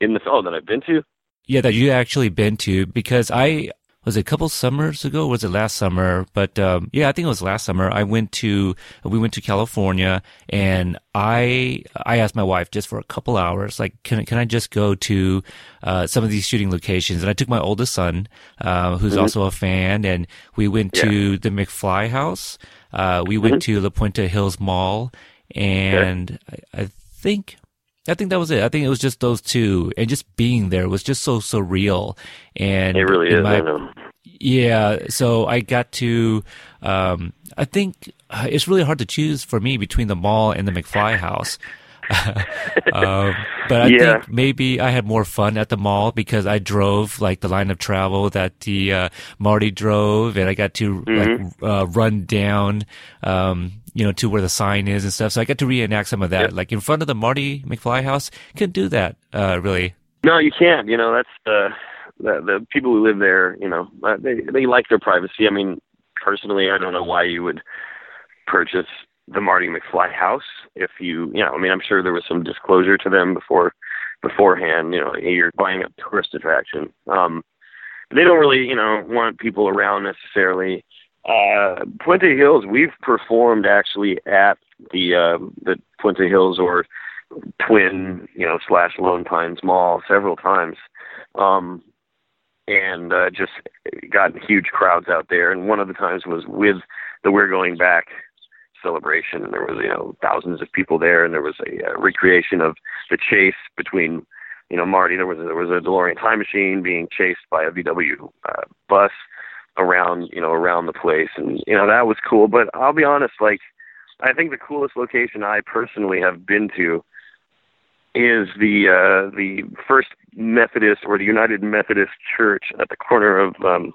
in the oh that I've been to. Yeah, that you actually been to because I was it a couple summers ago. Was it last summer? But um, yeah, I think it was last summer. I went to we went to California, and I I asked my wife just for a couple hours, like, can can I just go to uh, some of these shooting locations? And I took my oldest son, uh, who's also a fan, and we went to the McFly House. Uh, we went to La Puente Hills Mall, and I, I think I think that was it. I think it was just those two, and just being there was just so surreal. And It really is. my- yeah, so I got to. Um, I think uh, it's really hard to choose for me between the mall and the McFly house. um, but I Yeah. think maybe I had more fun at the mall because I drove like the line of travel that the uh, Marty drove, and I got to like uh, run down, um, you know, to where the sign is and stuff. So I got to reenact some of that, Yep. like in front of the Marty McFly house. Couldn't do that, uh, really. No, you can't. You know, that's the the, the people who live there. You know, uh, they they like their privacy. I mean, personally, I don't know why you would purchase the Marty McFly house if you, you know, I mean, I'm sure there was some disclosure to them before beforehand. You know, you're buying a tourist attraction. Um, they don't really, you know, want people around necessarily. Uh, Puente Hills, we've performed actually at the uh, the Puente Hills or Twin, you know, slash Lone Pines Mall several times, um, and uh, just got huge crowds out there. And one of the times was with the We're Going Back celebration, and there was you know thousands of people there, and there was a uh, recreation of the chase between you know Marty. There was there was a DeLorean time machine being chased by a VW uh, bus around you know around the place, and you know that was cool. But I'll be honest, like I think the coolest location I personally have been to is the uh, the First Methodist or the United Methodist Church at the corner of um,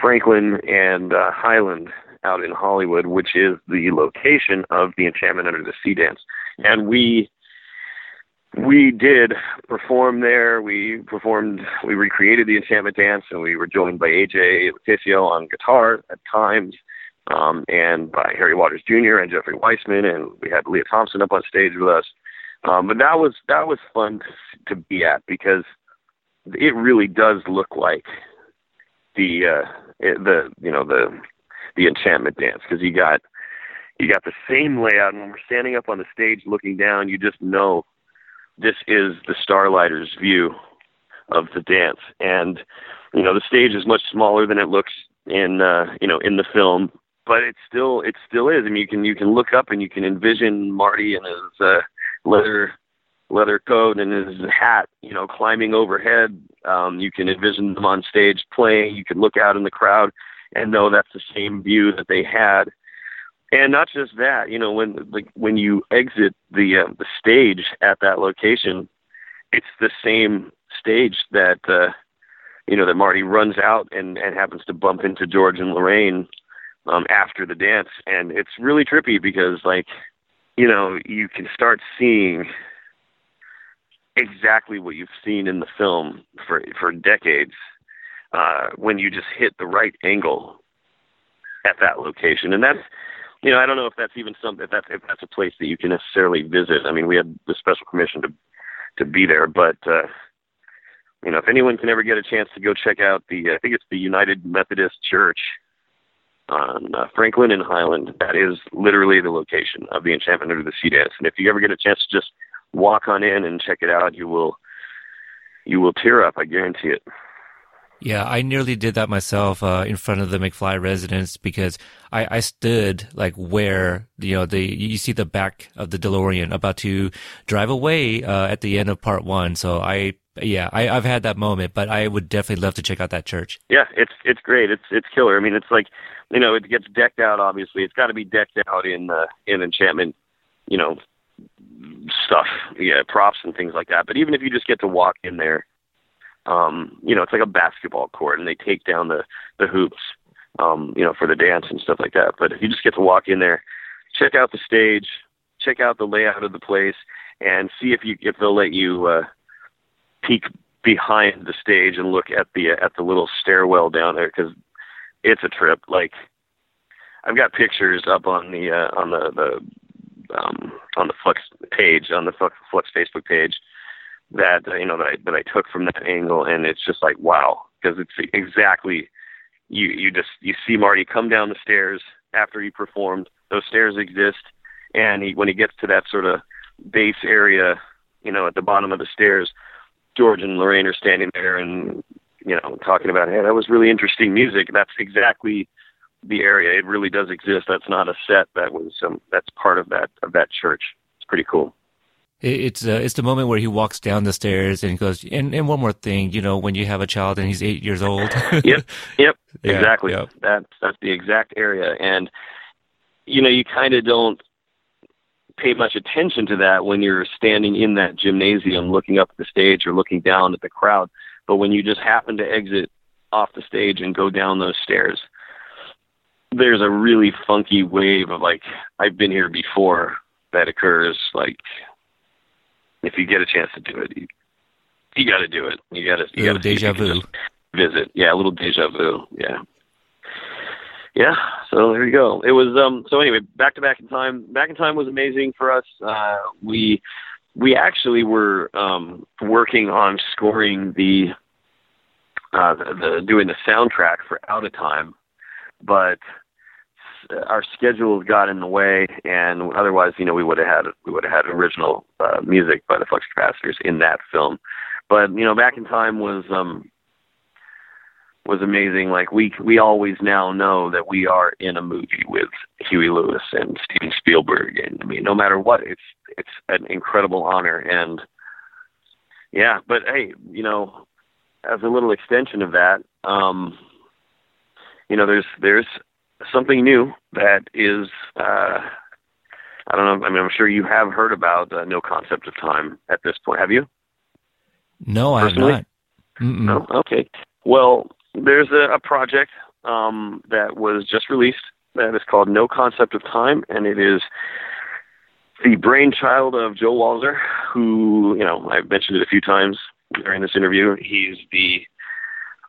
Franklin and uh, Highland out in Hollywood, which is the location of the Enchantment Under the Sea dance. And we we did perform there. We performed, we recreated the Enchantment dance, and we were joined by AJ LoCascio on guitar at times, um, and by Harry Waters Jr. and Jeffrey Weissman, and we had Lea Thompson up on stage with us. Um, but that was that was fun to, be at because it really does look like the uh, the you know the the enchantment dance because you got you got the same layout and when we're standing up on the stage looking down you just know this is the starlighters view of the dance and you know the stage is much smaller than it looks in uh you know in the film but it still it still is i mean you can you can look up and you can envision marty and his uh leather leather coat and his hat, you know, climbing overhead. Um, you can envision them on stage playing. You can look out in the crowd and know that's the same view that they had. And not just that, you know, when like when you exit the uh, the stage at that location, it's the same stage that uh, you know that Marty runs out and and happens to bump into George and Lorraine um, after the dance, and it's really trippy because like you know you can start seeing exactly what you've seen in the film for for decades uh, when you just hit the right angle at that location, and that's you know I don't know if that's even something if that's if that's a place that you can necessarily visit. I mean, we had the special permission to to be there, but uh, you know if anyone can ever get a chance to go check out the I think it's the United Methodist Church on uh, Franklin and Highland. That is literally the location of the Enchantment Under the Sea dance. And if you ever get a chance to just walk on in and check it out, you will you will tear up. I guarantee it. Yeah, I nearly did that myself uh, in front of the McFly residence because I, I stood like where you know the you see the back of the DeLorean about to drive away uh, at the end of part one. So I yeah I, I've had that moment, but I would definitely love to check out that church. Yeah, it's it's great. It's it's killer. I mean, it's like you know it gets decked out. Obviously, it's got to be decked out in uh, in enchantment. You know stuff, yeah, props and things like that. But even if you just get to walk in there um, you know, it's like a basketball court, and they take down the the hoops, um, you know, for the dance and stuff like that. But if you just get to walk in there, check out the stage, check out the layout of the place, and see if you if they'll let you uh, peek behind the stage and look at the at the little stairwell down there because it's a trip. Like I've got pictures up on the uh, on the the um, on the Flux page on the Flux Facebook page that you know that I that I took from that angle, and it's just like wow, because it's exactly you you just you see Marty come down the stairs after he performed. Those stairs exist, and he when he gets to that sort of base area, you know, at the bottom of the stairs, George and Lorraine are standing there and you know talking about, hey, that was really interesting music. That's exactly the area. It really does exist. That's not a set. That was um, that's part of that of that church. It's pretty cool it's uh, it's the moment where he walks down the stairs and goes and, and one more thing you know when you have a child and he's eight years old. Yep yep yeah, exactly. yep. that's that's the exact area. And you know you kind of don't pay much attention to that when you're standing in that gymnasium looking up at the stage or looking down at the crowd. But when you just happen to exit off the stage and go down those stairs there's a really funky wave of like i've been here before that occurs like if you get a chance to do it, you, you got to do it. You got to. You got deja vu. Visit, yeah, a little deja vu, yeah, yeah. So there you go. It was um. So anyway, back to back in time. Back in time was amazing for us. Uh, we we actually were um working on scoring the uh the, the doing the soundtrack for Out of Time, but our schedules got in the way, and otherwise, you know, we would have had we would have had original uh, music by the Flux Capacitors in that film. But you know, back in time was um was amazing. Like we we always now know that we are in a movie with Huey Lewis and Steven Spielberg, and I mean, no matter what, it's it's an incredible honor. And yeah, but hey, you know, as a little extension of that, um, you know, there's there's something new that is uh, I don't know. I mean, I'm sure you have heard about uh, No Concept of Time at this point. Have you? No, I Personally? have not. Mm-mm. No. Okay. Well, there's a, a project um, that was just released that is called No Concept of Time, and it is the brainchild of Joe Walser, who you know I've mentioned it a few times during this interview. He's the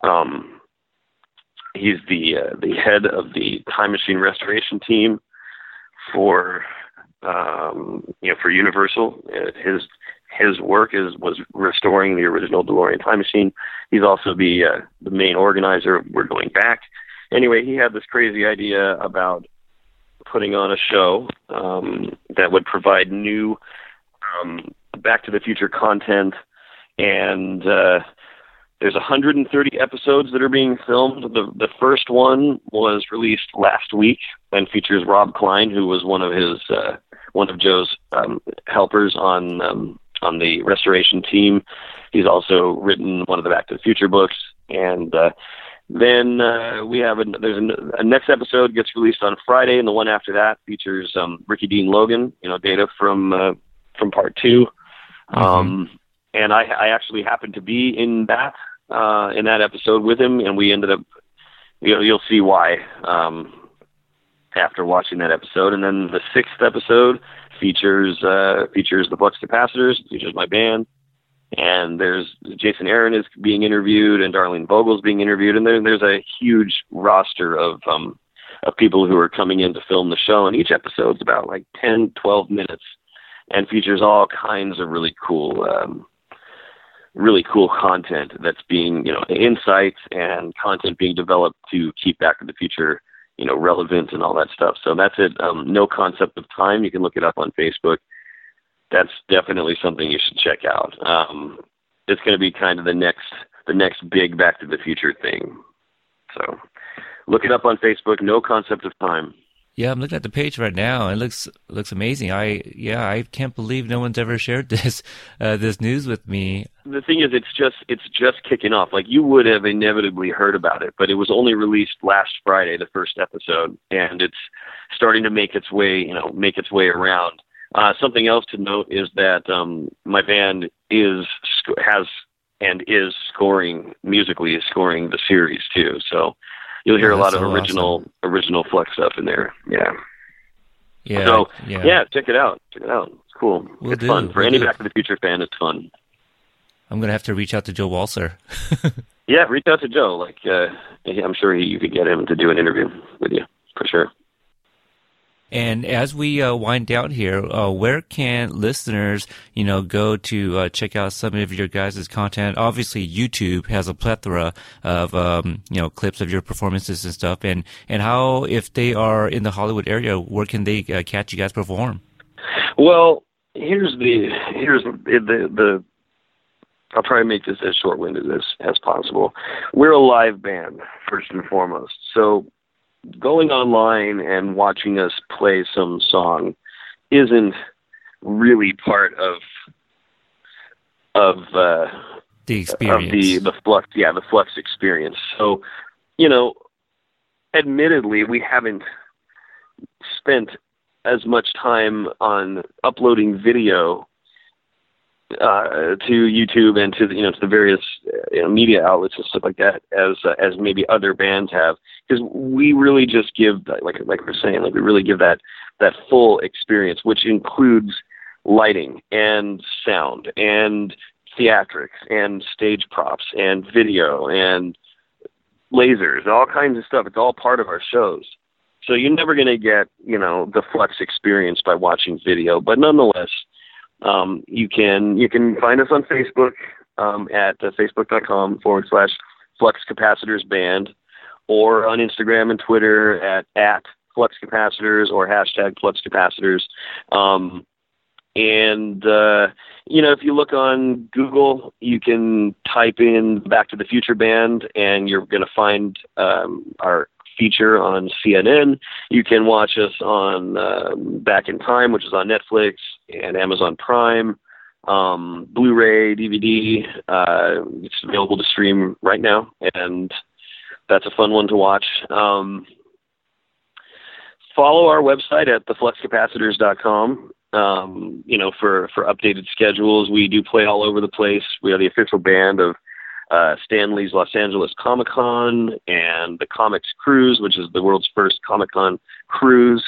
um, He's the uh, the head of the time machine restoration team for um, you know for Universal. Uh, his his work is was restoring the original DeLorean time machine. He's also the uh, the main organizer of We're Going Back. Anyway, he had this crazy idea about putting on a show um, that would provide new um, Back to the Future content and uh, there's 130 episodes that are being filmed. The the first one was released last week and features Rob Klein, who was one of his uh, one of Joe's um, helpers on um, on the restoration team. He's also written one of the Back to the Future books, and uh, then uh, we have a, there's a, a next episode gets released on Friday, and the one after that features um, Ricky Dean Logan, you know, data from uh, from part 2 mm-hmm. Um, and I, I actually happened to be in that uh, in that episode with him, and we ended up. You'll, you'll see why um, after watching that episode. And then the sixth episode features uh, features the Flux Capacitors, features my band, and there's Jason Aron is being interviewed, and Darlene Vogel's being interviewed, and there, there's a huge roster of um, of people who are coming in to film the show, and each episode's about like 10, 12 minutes, and features all kinds of really cool. Um, really cool content that's being, you know, insights and content being developed to keep Back to the Future, you know, relevant and all that stuff. So that's it. Um, no concept of time. You can look it up on Facebook that's definitely something you should check out. Um, it's going to be kind of the next the next big Back to the Future thing. So look it up on Facebook. No concept of time. Yeah, I'm looking at the page right now. It looks looks amazing. I yeah, I can't believe no one's ever shared this uh, this news with me. The thing is, it's just it's just kicking off. Like you would have inevitably heard about it, but it was only released last Friday, the first episode, and it's starting to make its way, you know, make its way around. Uh, something else to note is that um, my band is has and is scoring musically is scoring the series too. So you'll hear oh, a lot of so original awesome. original Flux stuff in there. Yeah. Yeah. So yeah. yeah. check it out. Check it out. It's cool. We'll it's do. fun for we'll any do. Back to the Future fan. It's fun. I'm gonna have to reach out to Joe Walser. yeah, reach out to Joe. Like uh, I'm sure he, you could get him to do an interview with you for sure. And as we uh, wind down here, uh, where can listeners, you know, go to uh, check out some of your guys' content? Obviously, YouTube has a plethora of, um, you know, clips of your performances and stuff. And, and how, if they are in the Hollywood area, where can they uh, catch you guys perform? Well, here's the, here's the, the, the I'll try to make this as short-winded as, as possible. We're a live band, first and foremost. So going online and watching us play some song isn't really part of of uh, the experience. of the the flux yeah the flux experience. So you know admittedly we haven't spent as much time on uploading video uh, to YouTube and to the, you know to the various uh, you know, media outlets and stuff like that as uh, as maybe other bands have. Because we really just give like like we're saying like we really give that that full experience which includes lighting and sound and theatrics and stage props and video and lasers and all kinds of stuff. It's all part of our shows. So you're never going to get you know the flux experience by watching video. But nonetheless um, you can you can find us on Facebook um, at uh, facebook.com forward slash Flux Capacitors Band, or on Instagram and Twitter at at Flux Capacitors or hashtag Flux Capacitors. Um, and uh, you know, if you look on Google, you can type in Back to the Future Band, and you're going to find um, our feature on CNN. You can watch us on um, Back in Time, which is on Netflix and Amazon Prime, um, Blu-ray, DVD. Uh, it's available to stream right now, and that's a fun one to watch. Um, follow our website at thefluxcapacitors.com. Um, you know, for for updated schedules, we do play all over the place. We are the official band of uh, Stan Lee's Los Angeles Comic Con and the Comics Cruise, which is the world's first Comic Con cruise.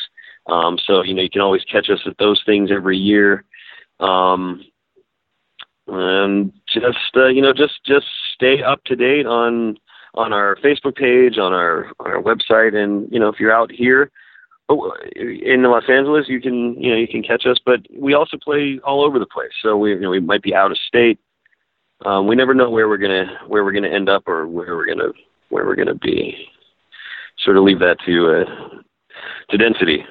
Um, so you know you can always catch us at those things every year, um, and just uh, you know just just stay up to date on on our Facebook page, on our on our website, and you know if you're out here oh, in Los Angeles, you can you know you can catch us. But we also play all over the place, so we you know we might be out of state um, we never know where we're gonna where we're gonna end up or where we're gonna where we're gonna be. Sort of leave that to uh, to density.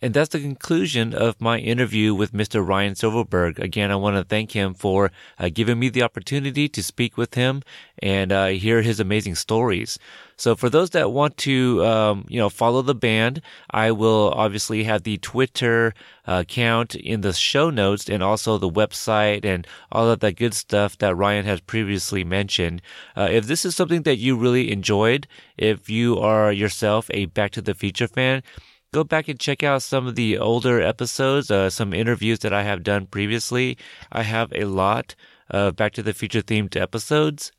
And that's the conclusion of my interview with Mr. Ryan Silverberg. Again, I want to thank him for uh, giving me the opportunity to speak with him and uh, hear his amazing stories. So for those that want to, um, you know, follow the band, I will obviously have the Twitter account in the show notes and also the website and all of that good stuff that Ryan has previously mentioned. Uh, if this is something that you really enjoyed, if you are yourself a Back to the Future fan, go back and check out some of the older episodes, uh, some interviews that I have done previously. I have a lot of Back to the Future themed episodes.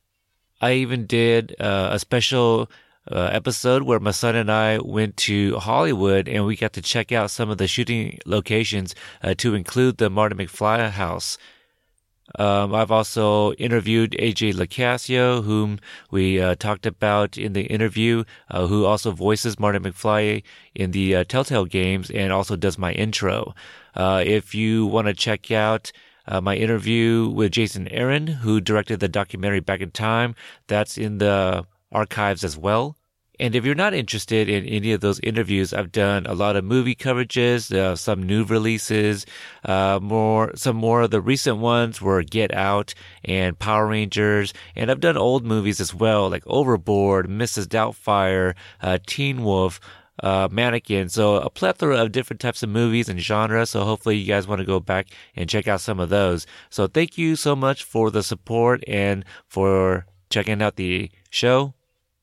I even did uh, a special uh, episode where my son and I went to Hollywood and we got to check out some of the shooting locations uh, to include the Marty McFly house. Um, I've also interviewed AJ LoCascio, whom we uh, talked about in the interview, uh, who also voices Marty McFly in the uh, Telltale games and also does my intro. Uh, if you want to check out uh, my interview with Jason Aron, who directed the documentary Back in Time, that's in the archives as well. And if you're not interested in any of those interviews, I've done a lot of movie coverages, uh, some new releases, uh, more, some more of the recent ones were Get Out and Power Rangers. And I've done old movies as well, like Overboard, Mrs. Doubtfire, uh, Teen Wolf, uh, Mannequin. So a plethora of different types of movies and genres. So hopefully you guys want to go back and check out some of those. So thank you so much for the support and for checking out the show.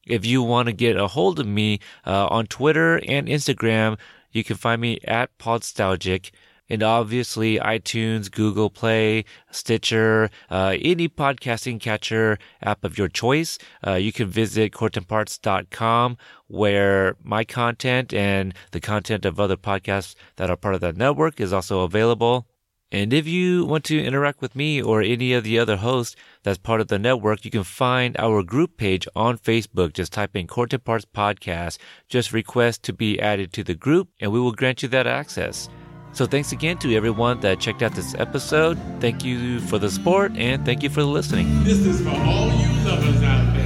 If you want to get a hold of me uh, on Twitter and Instagram, you can find me at Podstalgic. And obviously, iTunes, Google Play, Stitcher, uh, any podcasting catcher app of your choice. Uh, you can visit courtandparts.com where my content and the content of other podcasts that are part of that network is also available. And if you want to interact with me or any of the other hosts that's part of the network, you can find our group page on Facebook. Just type in Court and Parts Podcast. Just request to be added to the group and we will grant you that access. So thanks again to everyone that checked out this episode. Thank you for the support and thank you for listening. This is for all you lovers out there.